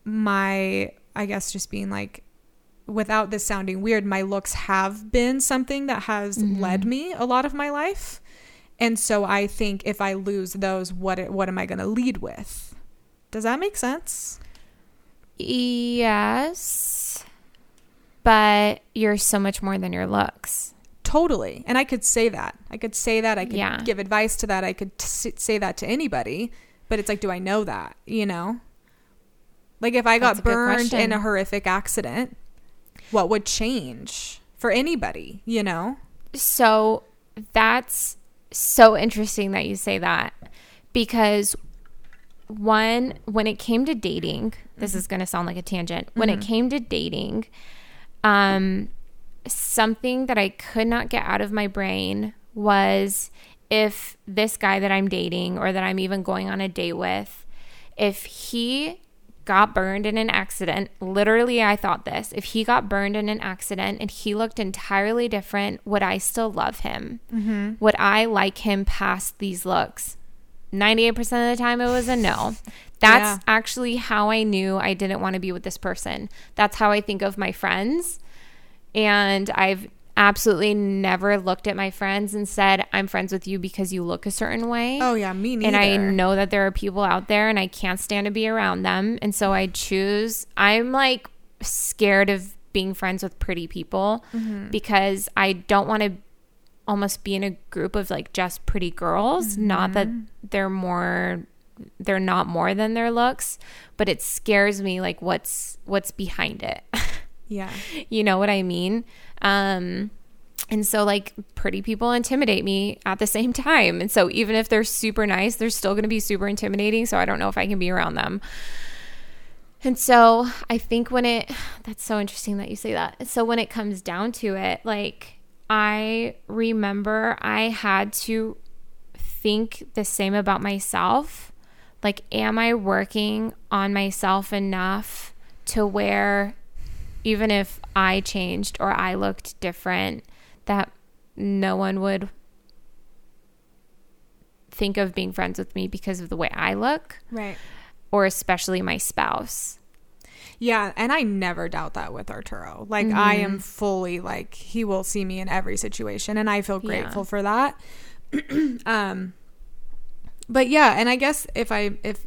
my, I guess, just being like, without this sounding weird, my looks have been something that has mm-hmm. led me a lot of my life. And so I think if I lose those, what it, what am I going to lead with? Does that make sense? Yes. But you're so much more than your looks. Totally. And I could say that. I could say that. I could Yeah. give advice to that. I could t- say that to anybody. But it's like, do I know that? You know? Like if I That's got burned in a horrific accident, what would change for anybody? You know? So that's so interesting that you say that because one, when it came to dating, this is going to sound like a tangent. When it came to dating, um, something that I could not get out of my brain was if this guy that I'm dating or that I'm even going on a date with, if he got burned in an accident, literally, I thought this if he got burned in an accident and he looked entirely different, would I still love him? Mm-hmm. Would I like him past these looks? 98% of the time, it was a no. <laughs> That's Yeah. actually how I knew I didn't want to be with this person. That's how I think of my friends and I've absolutely never looked at my friends and said, I'm friends with you because you look a certain way. Oh yeah, me neither. and I know that there are people out there and I can't stand to be around them. And so I choose, I'm like scared of being friends with pretty people Mm-hmm. because I don't want to almost be in a group of like just pretty girls. Not that Mm-hmm. they're more they're not more than their looks, but it scares me like what's what's behind it. <laughs> yeah. you know what I mean? Um and so like pretty people intimidate me at the same <laughs> time. And so even if they're super nice, they're still going to be super intimidating, so I don't know if I can be around them. And so I think when it <sighs> that's so interesting that you say that. So when it comes down to it, like I remember I had to think the same about myself. Like am I working on myself enough to where even if I changed or I looked different that no one would think of being friends with me because of the way I look Right. or especially my spouse. Yeah, and I never doubt that with Arturo. Like I Mm-hmm. am fully like he will see me in every situation and I feel Yeah. grateful for that. <clears throat> um but yeah, and I guess if I if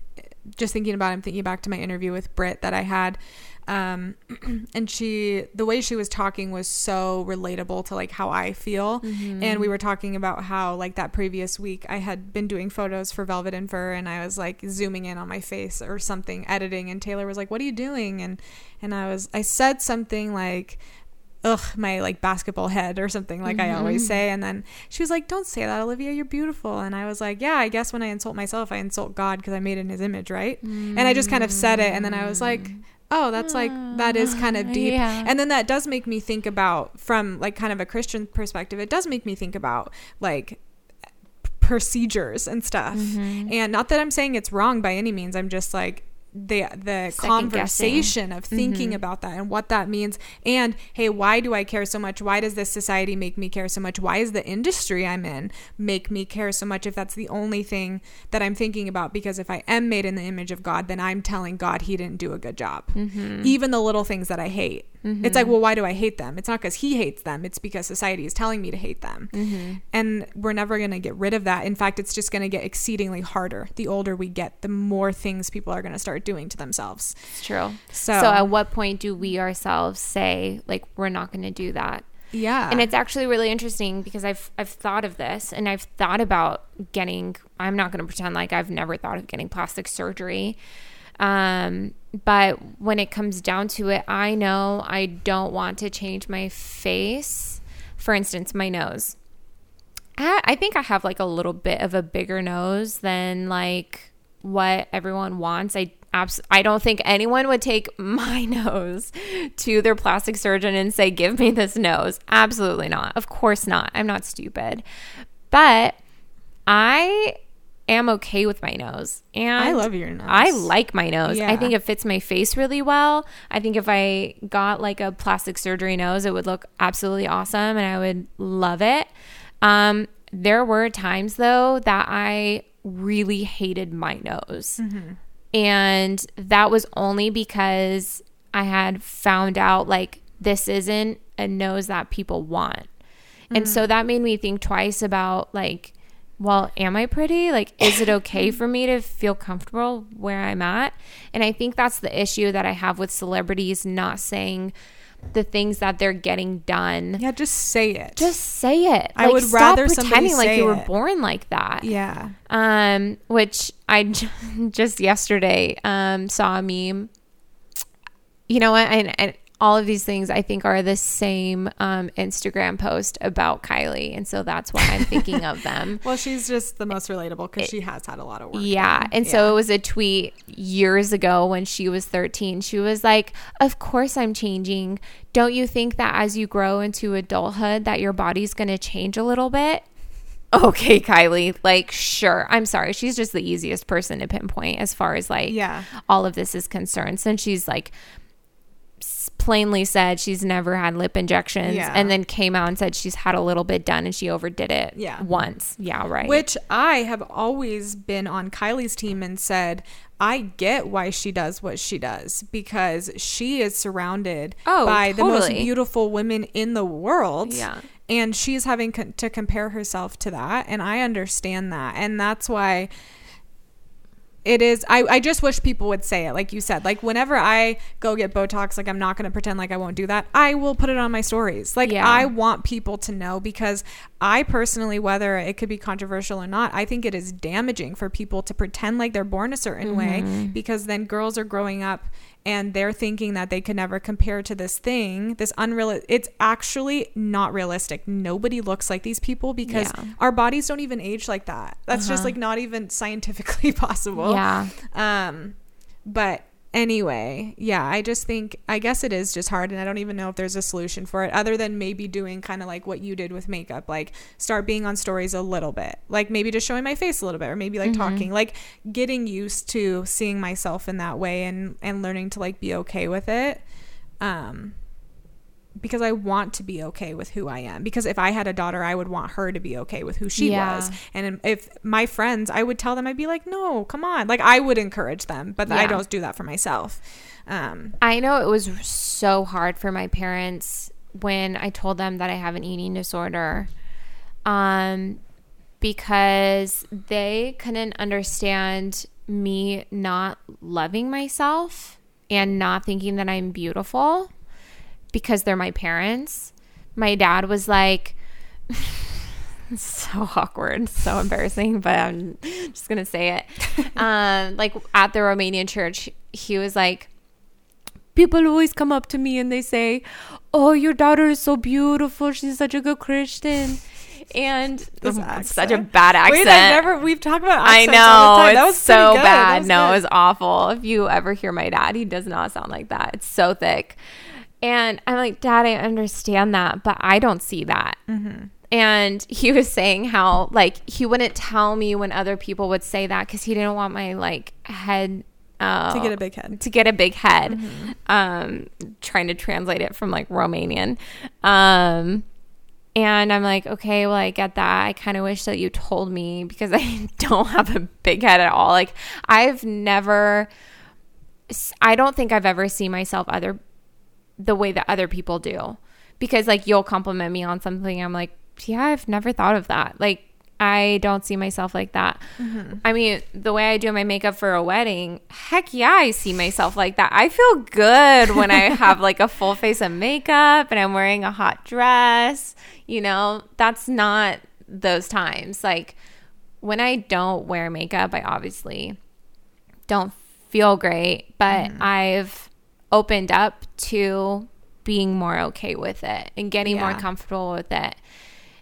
just thinking about it, I'm thinking back to my interview with Britt that I had um <clears throat> and she the way she was talking was so relatable to like how I feel. And we were talking about how like that previous week I had been doing photos for Velvet and Fur and I was like zooming in on my face or something editing. And Taylor was like what are you doing? And and I was I said something like ugh my like basketball head or something like I always say. And then she was like don't say that Olivia you're beautiful. And I was like yeah I guess when I insult myself I insult God because I made in his image right? And I just kind of said it. And then I was like oh that's like that is kind of deep Yeah. and then that does make me think about from like kind of a Christian perspective it does make me think about like procedures and stuff Mm-hmm. and not that I'm saying it's wrong by any means I'm just like the the Second conversation of thinking Mm-hmm. about that and what that means. And hey why do I care so much? Why does this society make me care so much? Why is the industry I'm in make me care so much if that's the only thing that I'm thinking about? Because if I am made in the image of God then I'm telling God he didn't do a good job. Mm-hmm. even the little things that I hate it's like well why do I hate them it's not because he hates them it's because society is telling me to hate them Mm-hmm. and we're never going to get rid of that in fact it's just going to get exceedingly harder the older we get the more things people are going to start doing to themselves It's true. So- so at what point do we ourselves say like we're not going to do that? yeah And it's actually really interesting because I've I've thought of this and I've thought about getting I'm not going to pretend like I've never thought of getting plastic surgery. Um but when it comes down to it, I know I don't want to change my face. For instance, my nose. I, I think I have like a little bit of a bigger nose than like what everyone wants. I abs- I don't think anyone would take <laughs> my nose to their plastic surgeon and say, "Give me this nose." Absolutely not. Of course not. I'm not stupid. But I am okay with my nose. And I love your nose. I like my nose. I think it fits my face really well. I think if I got like a plastic surgery nose, it would look absolutely awesome and I would love it. Um, there were times though that I really hated my nose. And that was only because I had found out like this isn't a nose that people want. And so that made me think twice about like, well, am I pretty? Like, is it okay for me to feel comfortable where I'm at? And I think that's the issue that I have with celebrities not saying the things that they're getting done. yeah just say it Just say it. I Like, would rather somebody pretending like say you were it. born like that yeah um, which I j- <laughs> just yesterday um, saw a meme. You know what? And, and all of these things I think are the same um, Instagram post about Kylie, and so that's why I'm thinking of them. <laughs> well she's just the most relatable because she has had a lot of work Yeah. done. And so it was a tweet years ago when she was 13. She was like, Of course I'm changing. Don't you think that as you grow into adulthood that your body's gonna change a little bit? <laughs> Okay, Kylie. Like, sure. I'm sorry. She's just the easiest person to pinpoint as far as like Yeah. all of this is concerned. Since she's like plainly said she's never had lip injections Yeah. and then came out and said she's had a little bit done and she overdid it Yeah. once. Yeah, right. Which I have always been on Kylie's team and said, I get why she does what she does because she is surrounded Oh, by the most beautiful women in the world. Yeah. And she's having co- to compare herself to that. And I understand that. And that's why it is I, I just wish people would say it like you said like whenever i go get botox like i'm not going to pretend like i won't do that. I will put it on my stories. Like Yeah. i want people to know because i personally whether it could be controversial or not i think it is damaging for people to pretend like they're born a certain way mm-hmm. because then girls are growing up and they're thinking that they could never compare to this thing this unreal it's actually not realistic nobody looks like these people because Yeah. our bodies don't even age like that that's just like not even scientifically <laughs> possible yeah. um, but anyway, yeah, I just think I guess it is just hard, and I don't even know if there's a solution for it other than maybe doing kind of like what you did with makeup, like start being on stories a little bit, like maybe just showing my face a little bit, or maybe like talking, like getting used to seeing myself in that way and and learning to like be okay with it. Um, because I want to be okay with who I am. Because if I had a daughter, I would want her to be okay with who she Yeah. was. And if my friends, I would tell them, I'd be like, no, come on. Like I would encourage them, but I don't do that for myself. Um, I know it was so hard for my parents when I told them that I have an eating disorder. Um because they couldn't understand me not loving myself and not thinking that I'm beautiful because they're my parents. My dad was like <laughs> so awkward, so embarrassing, but I'm just gonna say it. <laughs> um, like at the Romanian church, he was like, people always come up to me and they say, "Oh, your daughter is so beautiful. She's such a good Christian." And This it's such a bad accent. wait, I never, we've talked about I accents all the know time. That was so good. Bad. was No, good. it's awful. If you ever hear my dad, he does not sound like that. It's so thick. And I'm like, Dad, I understand that, but I don't see that. Mm-hmm. And he was saying how like he wouldn't tell me when other people would say that because he didn't want my like head uh, to get a big head. to get a big head. Mm-hmm. Um, trying to translate it from like Romanian. Um, and I'm like, okay, well, I get that. I kind of wish that you told me because I <laughs> don't have a big head at all. Like, I've never, I don't think I've ever seen myself other the way that other people do. Because like you'll compliment me on something, I'm like, yeah, I've never thought of that. Like, I don't see myself like that. Mm-hmm. I mean, the way I do my makeup for a wedding, heck yeah, I see myself like that. I feel good when I <laughs> have like a full face of makeup and I'm wearing a hot dress. You know, that's not those times. Like when I don't wear makeup, I obviously don't feel great, but mm-hmm. I've opened up to being more okay with it and getting more comfortable with it.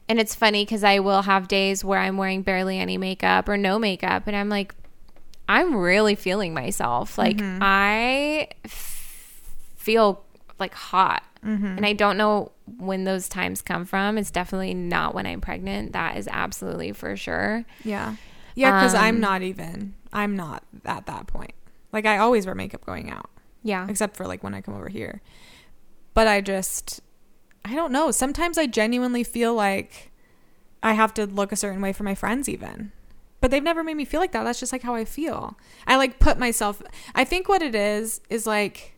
And it's funny because I will have days where I'm wearing barely any makeup or no makeup, and I'm like, I'm really feeling myself. Like, I f- feel like hot. And I don't know when those times come from. It's definitely not when I'm pregnant. That is absolutely for sure. Yeah. Yeah, because I'm Um, not even, I'm not at that point. Like I always wear makeup going out. Yeah. except for like when I come over here. But I just, I don't know. Sometimes I genuinely feel like I have to look a certain way for my friends, even. But they've never made me feel like that. That's just like how I feel. I like put myself, I think what it is, is like,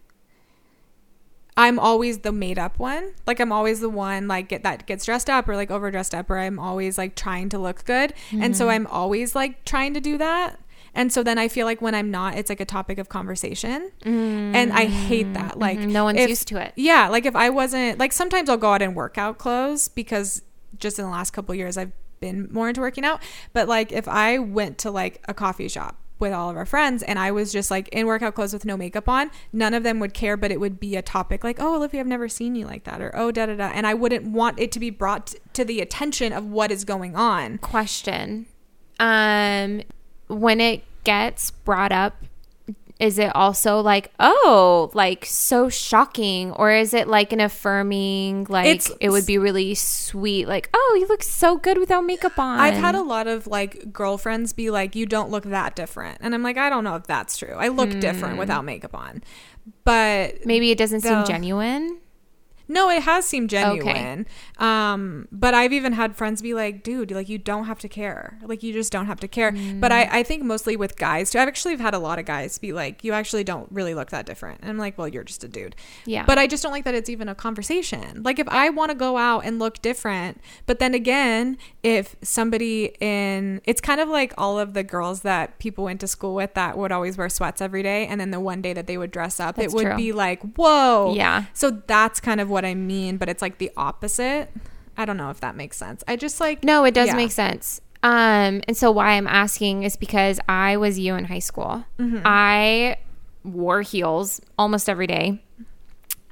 I'm always the made up one. Like I'm always the one like get that gets dressed up or like overdressed up or I'm always like trying to look good. And so mm-hmm. I'm always like trying to do that. And so then I feel like when I'm not, it's like a topic of conversation. And I hate that. Like Mhm. No one's if- used to it. Yeah, like if I wasn't like sometimes I'll go out in workout clothes because just in the last couple of years I've been more into working out. But like if I went to like a coffee shop with all of our friends and I was just like in workout clothes with no makeup on, none of them would care, but it would be a topic like, "Oh, Olivia, I've never seen you like that," or "Oh, da da da," and I wouldn't want it to be brought to the attention of what is going on. question um when it gets brought up is it also like oh like so shocking or is it like an affirming like It's- it would be really sweet like oh you look so good without makeup on I've had a lot of like girlfriends be like, "You don't look that different," and I'm like, I don't know if that's true. I look Hmm. different without makeup on, but maybe it doesn't seem genuine no, it has seemed genuine. Um, but I've even had friends be like, "Dude, like you don't have to care. Like you just don't have to care." But I, I think mostly with guys too. I've actually had a lot of guys be like, "You actually don't really look that different," and I'm like, "Well, you're just a dude." Yeah. But I just don't like that it's even a conversation. Like if I want to go out and look different, but then again, if somebody in it's kind of like all of the girls that people went to school with that would always wear sweats every day and then the one day that they would dress up, That's it would true. be like, "Whoa." Yeah. So that's kind of what I mean, but it's like the opposite. I don't know if that makes sense. I just like No, it does yeah. make sense. Um, and so why I'm asking is because I was you in high school. Mm-hmm. I wore heels almost every day.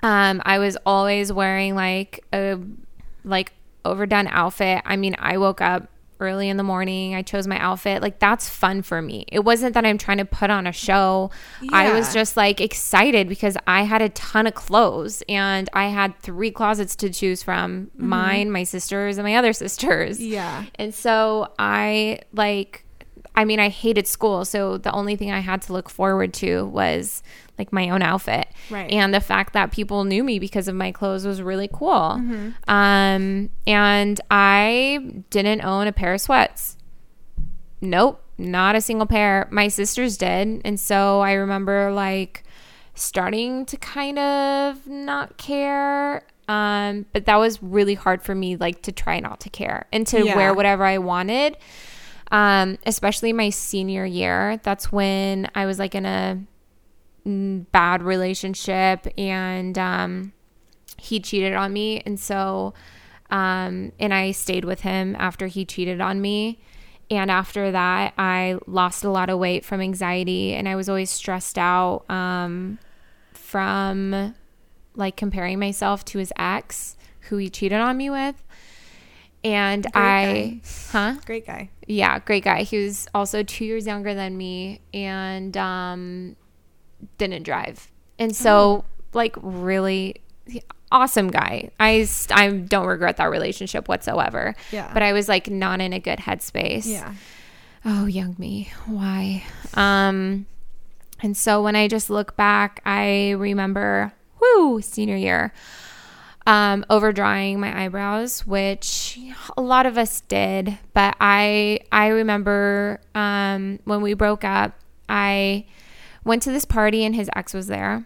Um, I was always wearing like a like overdone outfit. I mean, I woke up early in the morning. I chose my outfit. Like that's fun for me. It wasn't that I'm trying to put on a show. I was just like excited because I had a ton of clothes and I had three closets to choose from, mm-hmm. mine, my sisters, and my other <laughs> sisters. Yeah. And so I like I mean I hated school, so the only thing I had to look forward to was like my own outfit. Right. And the fact that people knew me because of my clothes was really cool. Mm-hmm. Um and I didn't own a pair of sweats. Nope, not a single pair. My sisters did. And so I remember like starting to kind of not care. Um, but that was really hard for me, like to try not to care and to Yeah. wear whatever I wanted. Um, especially my senior year. That's when I was like in a bad relationship and um, he cheated on me. And so, um, and I stayed with him after he cheated on me. And after that, I lost a lot of weight from anxiety and I was always stressed out um, from like comparing myself to his ex who he cheated on me with. And I, huh? Great guy. Yeah, great guy. He was also two years younger than me and um, didn't drive. And so, like, really awesome guy. I, I don't regret that relationship whatsoever. Yeah. But I was like not in a good headspace. Yeah. Oh, young me. Why? Um, and so when I just look back, I remember, whoo, senior year, um, over drawing my eyebrows, which a lot of us did. But I, I remember um, when we broke up, I went to this party and his ex was there.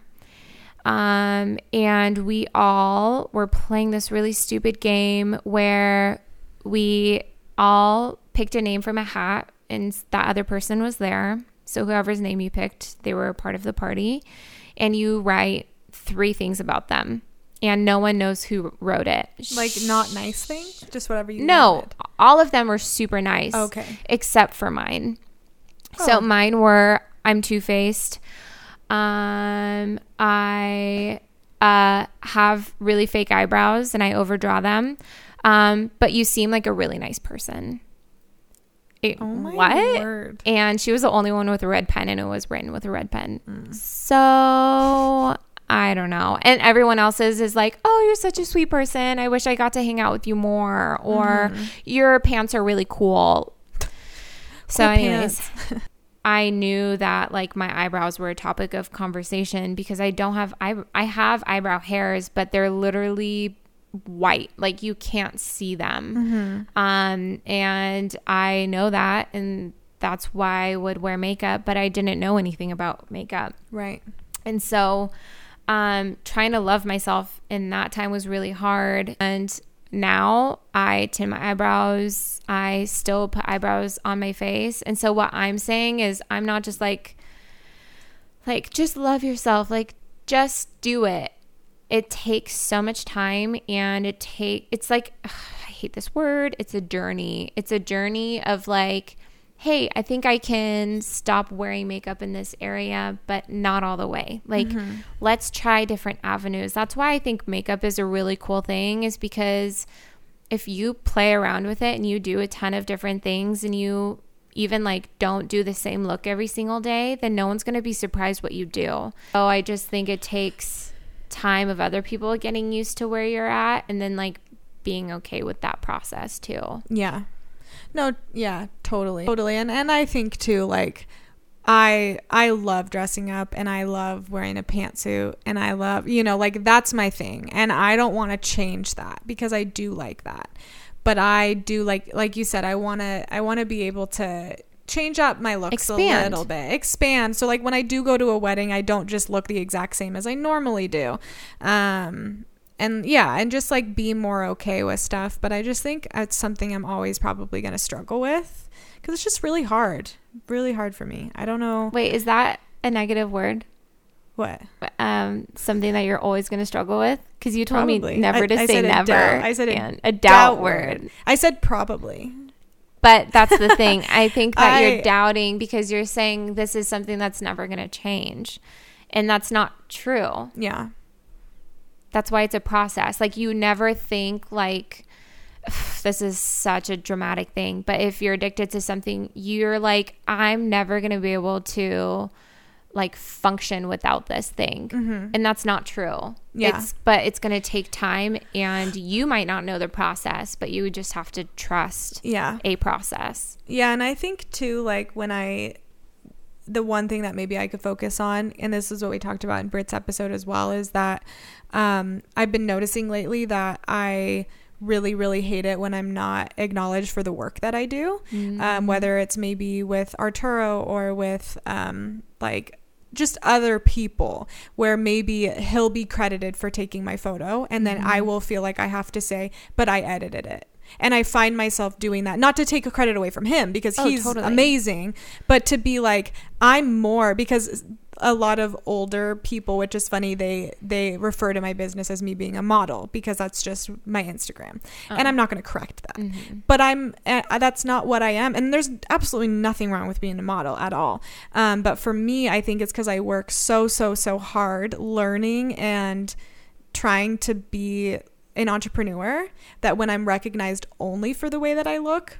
Um, and we all were playing this really stupid game where we all picked a name from a hat and that other person was there. So whoever's name you picked, they were a part of the party. And you write three things about them. And no one knows who wrote it. Like not nice thing, just whatever you No, wanted. all of them were super nice. Okay. Except for mine. So Oh. mine were I'm two faced. Um, I uh, have really fake eyebrows and I overdraw them. Um, but you seem like a really nice person. It- Oh my what? word. And she was the only one with a red pen, and it was written with a red pen. Mm. So I don't know. And everyone else's is like, "Oh, you're such a sweet person. I wish I got to hang out with you more." Or Mm-hmm. your pants are really cool. <laughs> So, anyways. <laughs> I knew that like my eyebrows were a topic of conversation because I don't have eye- I have eyebrow hairs, but they're literally white. Like you can't see them. Um and I know that and that's why I would wear makeup, but I didn't know anything about makeup. Right. And so um, trying to love myself in that time was really hard. And now I tint my eyebrows. I still put eyebrows on my face. And so what I'm saying is I'm not just like, like, just love yourself. Like, just do it. It takes so much time and it take it's like ugh, <sighs> I hate this word. It's a journey. It's a journey of like hey, I think I can stop wearing makeup in this area, but not all the way. Like, mm-hmm. let's try different avenues. That's why I think makeup is a really cool thing, is because if you play around with it and you do a ton of different things and you even like don't do the same look every single day, then no one's going to be surprised what you do. So I just think it takes time of other people getting used to where you're at and then like being okay with that process too. Yeah. No, yeah, totally. Totally. And and I think too like I I love dressing up and I love wearing a pantsuit and I love, you know, like that's my thing. And I don't want to change that because I do like that. But I do like like you said I want to I want to be able to change up my looks Expand. a little bit. Expand. So like when I do go to a wedding, I don't just look the exact same as I normally do. Um and yeah, and just like be more okay with stuff, but I just think it's something I'm always probably going to struggle with cuz it's just really hard. Really hard for me. I don't know Wait, is that a negative word? what. Um, something that you're always going to struggle with? Because you told Probably. me never I- to I say never. doubt. I said a a doubt, word. I said probably. But that's the thing. I think that <laughs> I- you're doubting because you're saying this is something that's never going to change. And that's not true. Yeah. That's why it's a process. Like you never think like this is such a dramatic thing, but if you're addicted to something, you're like I'm never going to be able to like function without this thing. Mm-hmm. And that's not true. Yeah. It's but it's going to take time and you might not know the process, but you would just have to trust Yeah. a process. Yeah, and I think too, like when I, the one thing that maybe I could focus on, and this is what we talked about in Brit's episode as well, is that um, I've been noticing lately that I really, really hate it when I'm not acknowledged for the work that I do, um, whether it's maybe with Arturo or with um, like just other people where maybe he'll be credited for taking my photo and then I will feel like I have to say, but I edited it. And I find myself doing that, not to take a credit away from him because Oh, he's totally. amazing, but to be like, I'm more because a lot of older people, which is funny, they they refer to my business as me being a model because that's just my Instagram, and I'm not going to correct that. But I'm uh, that's not what I am, and there's absolutely nothing wrong with being a model at all. Um, but for me, I think it's because I work so so so hard learning and trying to be an entrepreneur that when I'm recognized only for the way that I look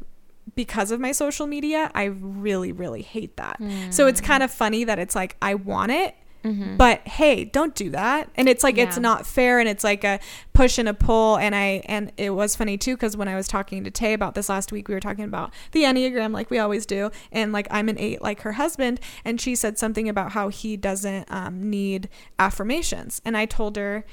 because of my social media, I really, really hate that. So it's kind of funny that it's like, I want it. But hey, don't do that. And it's like it's not fair and it's like a push and a pull and I and it was funny too cuz when I was talking to Tay about this last week we were talking about the Enneagram like we always do and like I'm an 8 like her husband and she said something about how he doesn't um, need affirmations. And I told her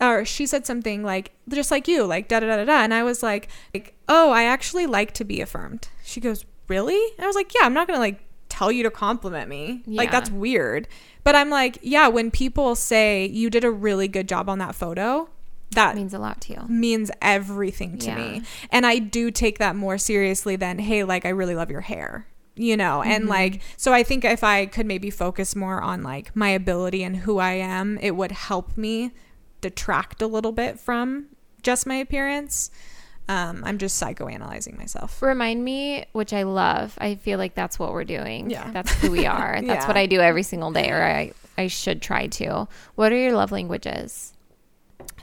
or she said something like just like you like da da da da da and i was like like oh i actually like to be affirmed she goes really and i was like yeah i'm not gonna like tell you to compliment me yeah. like that's weird but i'm like yeah when people say you did a really good job on that photo that means a lot to you. means everything to Yeah. me. And I do take that more seriously than, hey, like, I really love your hair, you know? And Mm-hmm. like, so I think if I could maybe focus more on like my ability and who I am, it would help me detract a little bit from just my appearance. Um, I'm just psychoanalyzing myself. Remind me, which I love. I feel like that's what we're doing. Yeah. That's who we are. <laughs> That's Yeah. what I do every single day, or I, I should try to. What are your love languages?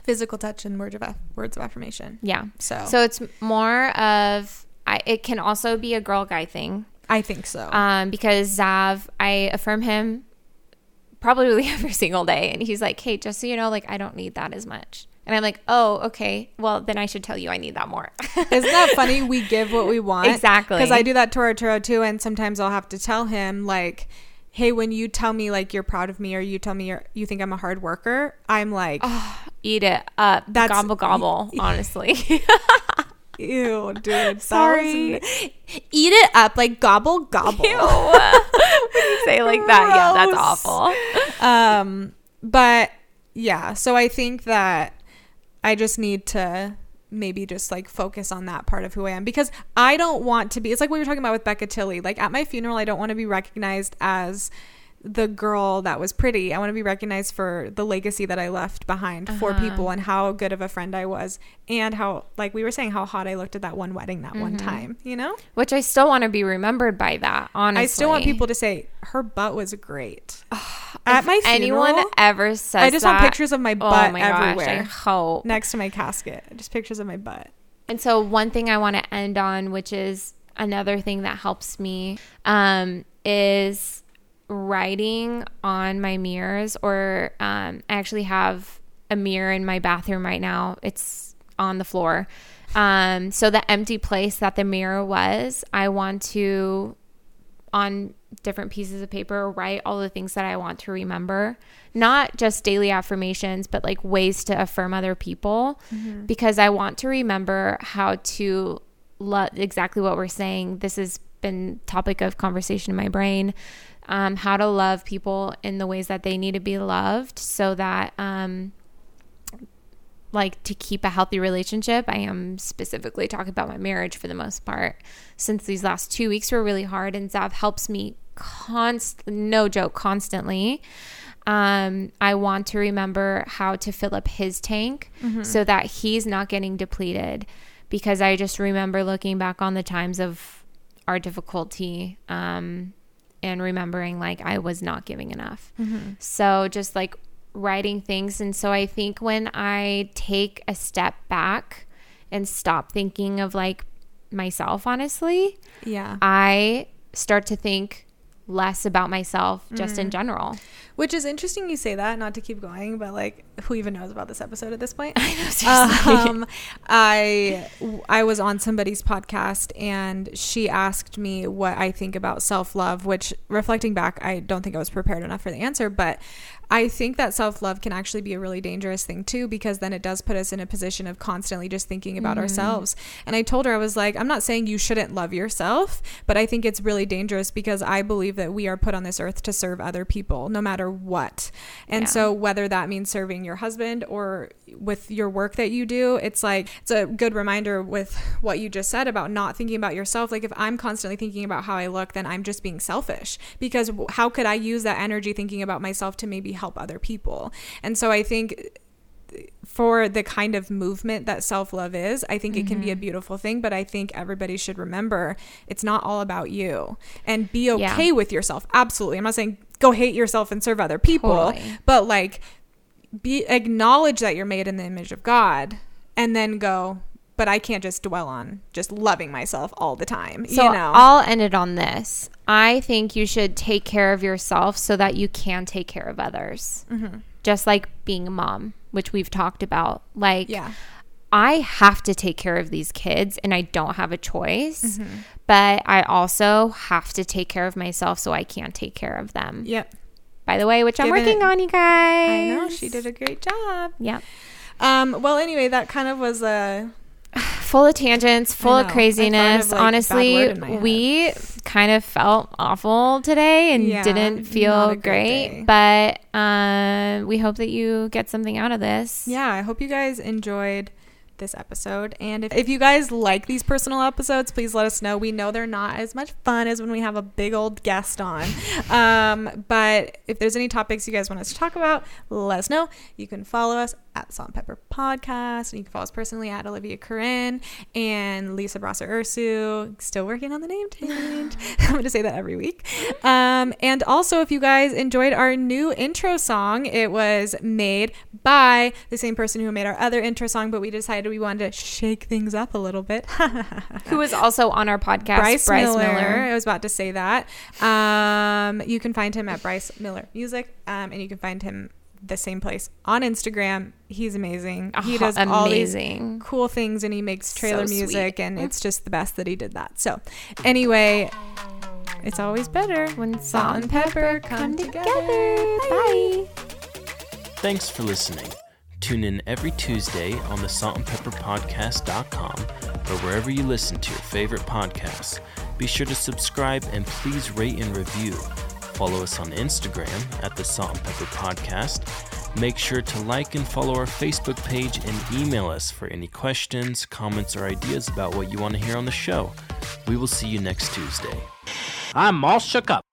Physical touch and words of aff- words of affirmation. Yeah. So, So it's more of, I, it can also be a girl guy thing. I think so. Um, because Zav, I affirm him probably <laughs> every single day. And he's like, hey, just so you know, like, I don't need that as much. And I'm like, oh, okay. Well, then I should tell you I need that more. <laughs> Isn't that funny? We give what we want. Exactly. Because I do that to Arturo too, and sometimes I'll have to tell him like, "Hey, when you tell me like you're proud of me, or you tell me you're you think I'm a hard worker, I'm like, <sighs> Eat it up. That's- gobble, gobble, honestly. <laughs> ew, dude, Sorry. eat it up, like gobble gobble." Ew. <laughs> <laughs> when you say like that, yeah, that's awful. <laughs> um, but yeah, so I think that I just need to maybe just like focus on that part of who I am because I don't want to be. It's like we were talking about with Becca Tilley. Like at my funeral, I don't want to be recognized as the girl that was pretty. I want to be recognized for the legacy that I left behind for Uh-huh. people and how good of a friend I was and how like we were saying how hot I looked at that one wedding that one Mm-hmm. time, you know? Which I still want to be remembered by that, honestly. I still want people to say her butt was great. <sighs> at my funeral, Anyone ever says I just want pictures of my oh butt my gosh, everywhere. I hope. next to my casket. Just pictures of my butt. And so one thing I want to end on, which is another thing that helps me um, is writing on my mirrors, or um, I actually have a mirror in my bathroom right now. It's on the floor. Um, so the empty place that the mirror was, I want to on different pieces of paper write all the things that I want to remember. Not just daily affirmations, but like ways to affirm other people mm-hmm. because I want to remember how to love exactly what we're saying. This has been topic of conversation in my brain. Um, how to love people in the ways that they need to be loved so that um, like to keep a healthy relationship. I am specifically talking about my marriage for the most part. Since these last two weeks were really hard, and Zav helps me const no joke constantly. Um, I want to remember how to fill up his tank mm-hmm. so that he's not getting depleted. Because I just remember looking back on the times of our difficulty um, and remembering like I was not giving enough. Mm-hmm. So just like writing things. And so I think when I take a step back and stop thinking of like myself, honestly, yeah, I start to think less about myself just mm. in general. Which is interesting you say that, not to keep going, but like who even knows about this episode at this point? <laughs> I know, seriously. Um, I I was on somebody's podcast and she asked me what I think about self-love, which reflecting back, I don't think I was prepared enough for the answer, but I think that self love can actually be a really dangerous thing too, because then it does put us in a position of constantly just thinking about mm. ourselves. And I told her, I was like, I'm not saying you shouldn't love yourself, but I think it's really dangerous because I believe that we are put on this earth to serve other people, no matter what. And yeah. so, whether that means serving your husband or with your work that you do, it's like, it's a good reminder with what you just said about not thinking about yourself. Like, if I'm constantly thinking about how I look, then I'm just being selfish because how could I use that energy thinking about myself to maybe help other people. And so I think for the kind of movement that self love is, I think mm-hmm. it can be a mm-hmm. beautiful thing. But I think everybody should remember it's not all about you and be okay yeah. with yourself. Absolutely. I'm not saying go hate yourself and serve other people, totally. but like be acknowledge that you're made in the image of God and then go, but I can't just dwell on just loving myself all the time. So you know? I'll end it on this. I think you should take care of yourself so that you can take care of others. Mm-hmm. Just like being a mom, which we've talked about. Like, yeah. I have to take care of these kids and I don't have a choice, mm-hmm. but I also have to take care of myself so I can take care of them. Yep. By the way, which I'm working on, you guys. I know she did a great job. Yep. Um, well, anyway, that kind of was a full of tangents, full of craziness. Of, like, Honestly, we kind of felt awful today and yeah, didn't feel great, but uh, we hope that you get something out of this. Yeah, I hope you guys enjoyed this episode. And if, if you guys like these personal episodes, please let us know. We know they're not as much fun as when we have a big old guest on. <laughs> Um, but if there's any topics you guys want us to talk about, let us know. You can follow us at Salt and Pepper Podcast. And you can follow us personally at Olivia Corinne and Lisa Brasser Ursu. Still working on the name change. <laughs> I'm going to say that every week. Um, and also, if you guys enjoyed our new intro song, it was made by the same person who made our other intro song, but we decided we wanted to shake things up a little bit. <laughs> who was also on our podcast, Bryce, Bryce Miller. Miller. I was about to say that. Um, you can find him at Bryce Miller Music, um, and you can find him the same place on Instagram. He's amazing. He ah, does amazing. all these cool things and he makes trailer so music and it's just the best that he did that. So, anyway, it's always better when salt and pepper come together. Bye. Thanks for listening. Tune in every Tuesday on the saltandpepperpodcast.com or wherever you listen to your favorite podcasts. Be sure to subscribe and please rate and review. Follow us on Instagram at the Salt and Pepper Podcast. Make sure to like and follow our Facebook page and email us for any questions, comments, or ideas about what you want to hear on the show. We will see you next Tuesday. I'm all shook up.